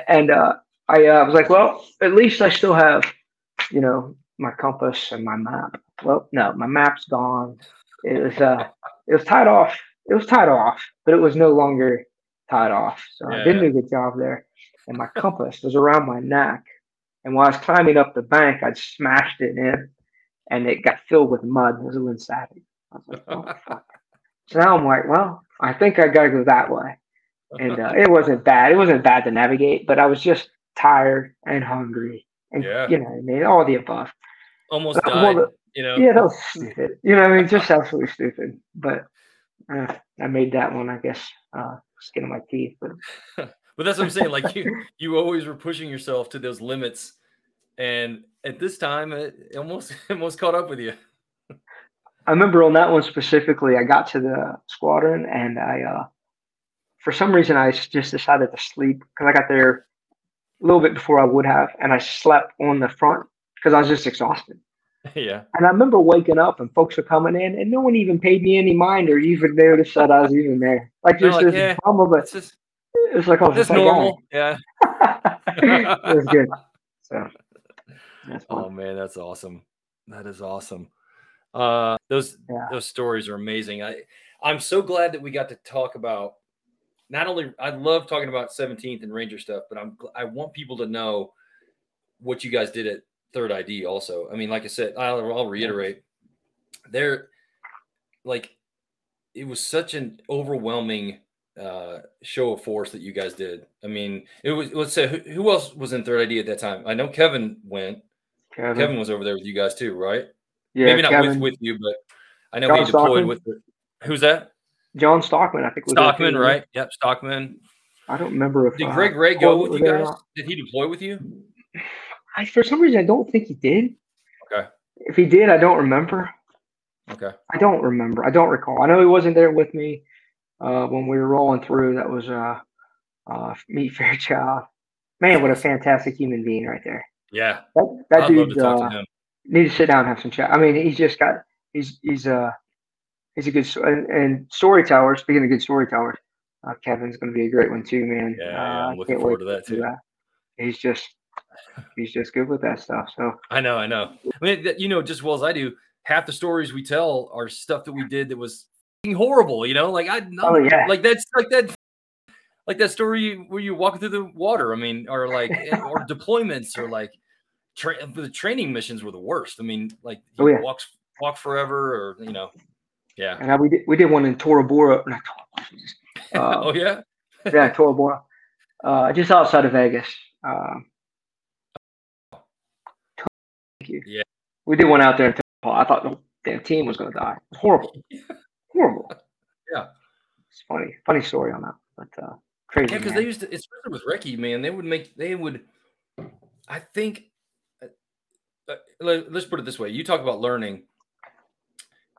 And uh, I uh, was like, well, at least I still have, you know, my compass and my map. Well, no, my map's gone. It was uh, it was tied off. It was tied off, but it was no longer tied off. So I didn't do a good job there. And my compass was around my neck. And while I was climbing up the bank, I'd smashed it in, and it got filled with mud. It was a little savage. I was like, oh, fuck. So now I'm like, well, I think I gotta go that way. And uh, it wasn't bad. It wasn't bad to navigate, but I was just tired and hungry, and Yeah. you know, what I mean, all the above. Almost Well, died. the- you know. Yeah, that was stupid. You know, what I mean, just absolutely stupid. But uh, I made that one, I guess, uh, skin of my teeth. But But that's what I'm saying. Like you, you always were pushing yourself to those limits, and at this time, it almost almost caught up with you. I remember on that one specifically, I got to the squadron and I, uh, for some reason, I just decided to sleep because I got there a little bit before I would have, and I slept on the front because I was just exhausted. yeah. And I remember waking up and folks were coming in, and no one even paid me any mind or even noticed that I was even there. Like just like, this "Yeah, drama, but That's just it was like, oh, guy. normal. Yeah. it was good. So. Oh man, that's awesome. That is awesome. Uh, those Yeah. those stories are amazing. I I'm so glad that we got to talk about. Not only I love talking about 17th and Ranger stuff, but I'm I want people to know what you guys did at Third ID. Also, I mean, like I said, I'll, I'll reiterate. There, like, it was such an overwhelming uh show of force that you guys did. I mean, it was let's say who, who else was in third ID at that time? I know Kevin went. Kevin. Kevin was over there with you guys too, right? yeah, Maybe not Kevin. with with you, but I know John he deployed Stockman? with. Who's that? John Stockman, I think was Stockman, right? Yep, Stockman. I don't remember if Did Greg Ray go with you guys? Did he deploy with you? I, for some reason, I don't think he did. Okay. If he did, I don't remember. Okay. I don't remember. I don't recall. I know he wasn't there with me uh, when we were rolling through. That was uh, uh, Meet Fairchild. Man, what a fantastic human being right there. Yeah, That, that dude to talk uh, to him. need to sit down and have some chat. I mean, he's just got he's he's uh he's a good and, and storyteller. Speaking of good storytellers, uh, Kevin's going to be a great one too, man. Yeah, uh, I'm looking forward to that too. that. He's just he's just good with that stuff. So I know, I know. I mean, you know, just as well as I do, half the stories we tell are stuff that we did that was horrible. You know, like I, Oh, yeah. like that's like that, like that story where you walk through the water. I mean, or like eh, or deployments or like tra- the training missions were the worst. I mean, like Oh, yeah. walks walk forever or you know, yeah. and I, we did we did one in Tora Bora, not Tora Bora, Uh, oh yeah, yeah, Tora Bora, uh, just outside of Vegas. Um, thank you. Yeah. we did one out there in Tampa. I thought the damn team was going to die. It horrible, horrible. Yeah. it's funny, funny story on that, but uh, crazy. yeah, because they used to, especially with Recce, man, they would make they would. I think. uh, uh, let, let's put it this way: you talk about learning.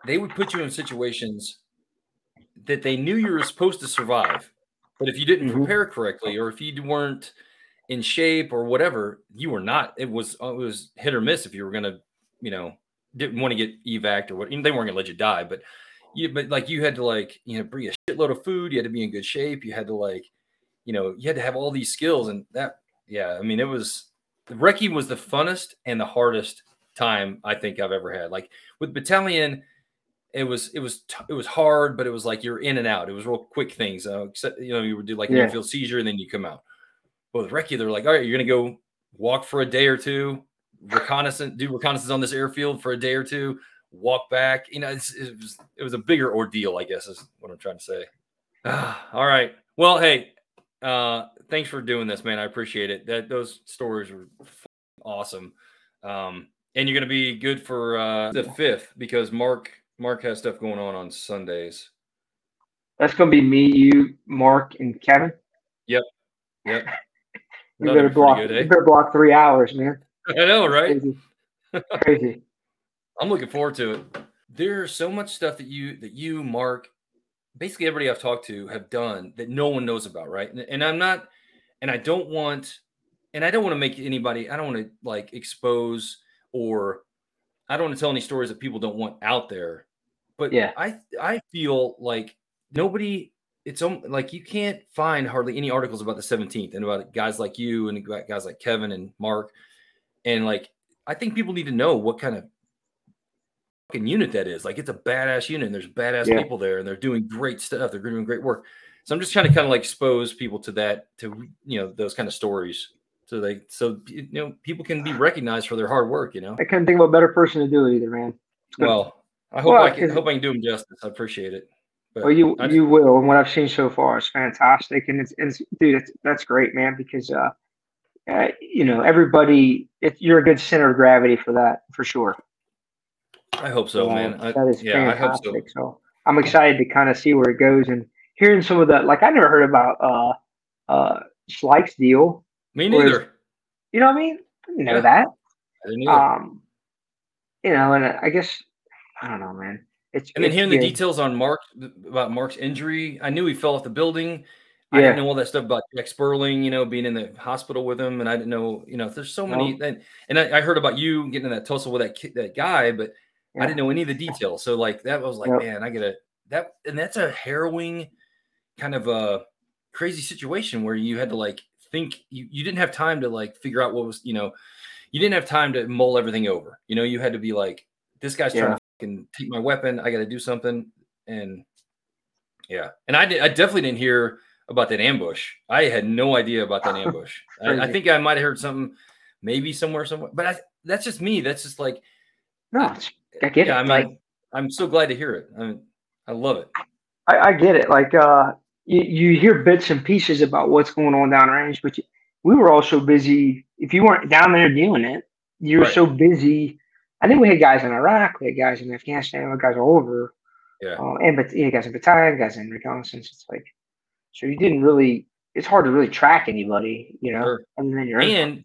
They would put you in situations that they knew you were supposed to survive, but if you didn't Mhm. prepare correctly, or if you weren't in shape or whatever, you were not. It was uh, it was hit or miss if you were gonna, you know, didn't want to get evac or what. They weren't gonna let you die, but you but like you had to like you know bring a shitload of food. You had to be in good shape. You had to like, you know, you had to have all these skills, and that yeah, I mean it was. The recce was the funnest and the hardest time I think I've ever had. Like with battalion, it was it was t- it was hard, but it was like you're in and out. It was real quick things. Uh, except you know you would do like an Yeah. airfield seizure and then you come out. But with Recce, they're like, all right, you're gonna go walk for a day or two, reconnaissance, do reconnaissance on this airfield for a day or two, walk back. You know, it was it was a bigger ordeal, I guess, is what I'm trying to say. All right. Well, hey, uh, thanks for doing this, man. I appreciate it. That those stories were awesome. Um, and you're going to be good for uh, the fifth because Mark Mark has stuff going on on Sundays. That's going to be me, you, Mark, and Kevin. Yep. Yep. You better block. Good, eh? You better block three hours, man. I know, right? Crazy. Crazy. I'm looking forward to it. There's so much stuff that you that you, Mark, basically everybody I've talked to have done that no one knows about, right? And, and I'm not, and I don't want, and I don't want to make anybody, I don't want to like expose or I don't want to tell any stories that people don't want out there. But yeah, I I feel like nobody it's like you can't find hardly any articles about the 17th and about guys like you and guys like Kevin and Mark. And like I think people need to know what kind of fucking unit that is. Like it's a badass unit and there's badass yeah. people there and they're doing great stuff. They're doing great work. So I'm just trying to kind of like expose people to that, to you know, those kind of stories. So they so you know people can be recognized for their hard work, you know. I can't think of a better person to do it either, man. Well, I hope well, I can hope I can do him justice. I appreciate it. But well, you just, you will, and what I've seen so far is fantastic, and it's, it's dude, it's, that's great, man, because uh, uh you know, everybody, it, you're a good center of gravity for that, for sure. I hope so, uh, man. I, that is yeah, fantastic. I hope so. so. I'm excited to kind of see where it goes and hearing some of that. Like I never heard about uh uh Schleich's deal. Me neither. you know what I mean? I didn't know yeah. that. I didn't either. Um, you know, and I guess I don't know, man. It's, and then hearing the details on Mark about Mark's injury, I knew he fell off the building. Yeah. I didn't know all that stuff about Jack Sperling, you know, being in the hospital with him, and I didn't know, you know, there's so many. And, and I, I, heard about you getting in that tussle with that kid, that guy, but yeah. I didn't know any of the details. So like that was like, yep. man, I get it. That and that's a harrowing kind of a crazy situation where you had to like think you, you didn't have time to like figure out what was, you know, you didn't have time to mull everything over. You know, you had to be like, this guy's yeah. trying to can take my weapon. I got to do something. And yeah, and I did, I definitely didn't hear about that ambush. I had no idea about that ambush. I, I, think I might have heard something, maybe somewhere, somewhere. But I, that's just me. That's just like no, I get yeah, it. I mean, like, I'm so glad to hear it. I mean, I love it. I, I get it. Like uh, you, you hear bits and pieces about what's going on downrange, but you, we were all so busy. If you weren't down there doing it, you were right. so busy I think we had guys in Iraq, we had guys in Afghanistan, we had guys all over. Yeah. Um, and but you know, guys in battalion, guys in reconnaissance. It's like so you didn't really. It's hard to really track anybody, you know. Sure. And then you're and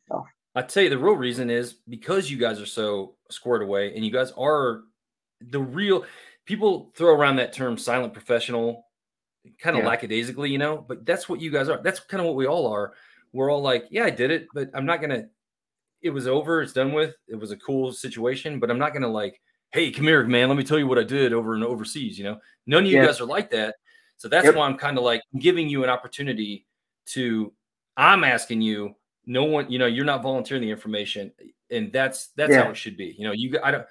I tell you the real reason is because you guys are so squared away, and you guys are the real people throw around that term silent professional kind of yeah. lackadaisically, you know, but that's what you guys are. That's kind of what we all are. We're all like, yeah, I did it, but I'm not gonna it was over. It's done with. It was a cool situation, but I'm not gonna like, hey, come here, man. Let me tell you what I did over and overseas. You know, none of you yeah. guys are like that. So that's yep. why I'm kind of like giving you an opportunity to. I'm asking you. No one, you know, you're not volunteering the information, and that's that's yeah. how it should be. You know, you. I don't.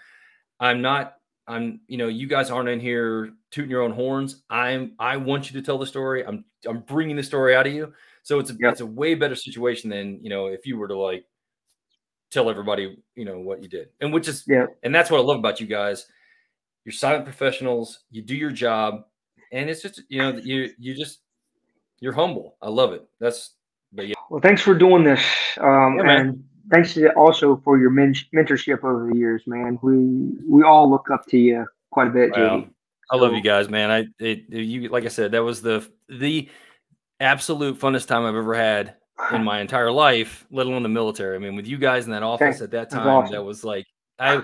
I'm not. I'm. You know, you guys aren't in here tooting your own horns. I'm. I want you to tell the story. I'm. I'm bringing the story out of you. So it's a. Yep. It's a way better situation than you know if you were to like tell everybody, you know, what you did. And which is yeah. And that's what I love about you guys. You're silent professionals. You do your job, and it's just you know you you just you're humble. I love it. That's but yeah. Well, thanks for doing this, um, yeah, and thanks to also for your men- mentorship over the years, man. We we all look up to you quite a bit, well, I love you guys, man. I it, you like I said, that was the the absolute funnest time I've ever had in my entire life, let alone the military. I mean, with you guys in that office okay. at that time, awesome. that was like I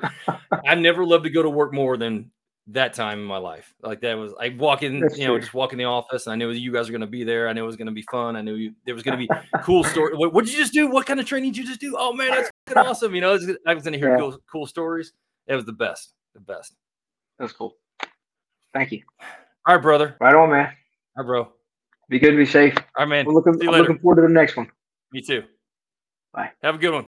I've never loved to go to work more than that time in my life. Like that was I walk in, That's you know, true. just walk in the office and I knew you guys were gonna be there. I knew it was gonna be fun. I knew you, there was gonna be cool story. What, what, did you just do? What kind of training did you just do? Oh man, that's awesome. You know, was, I was gonna hear yeah. cool cool stories. It was the best. The best. That's cool. Thank you. All right, brother. Right on, man. All right, bro. Be good. Be safe. All right, man. I'm looking, I'm looking forward to the next one. Me too. Bye. Have a good one.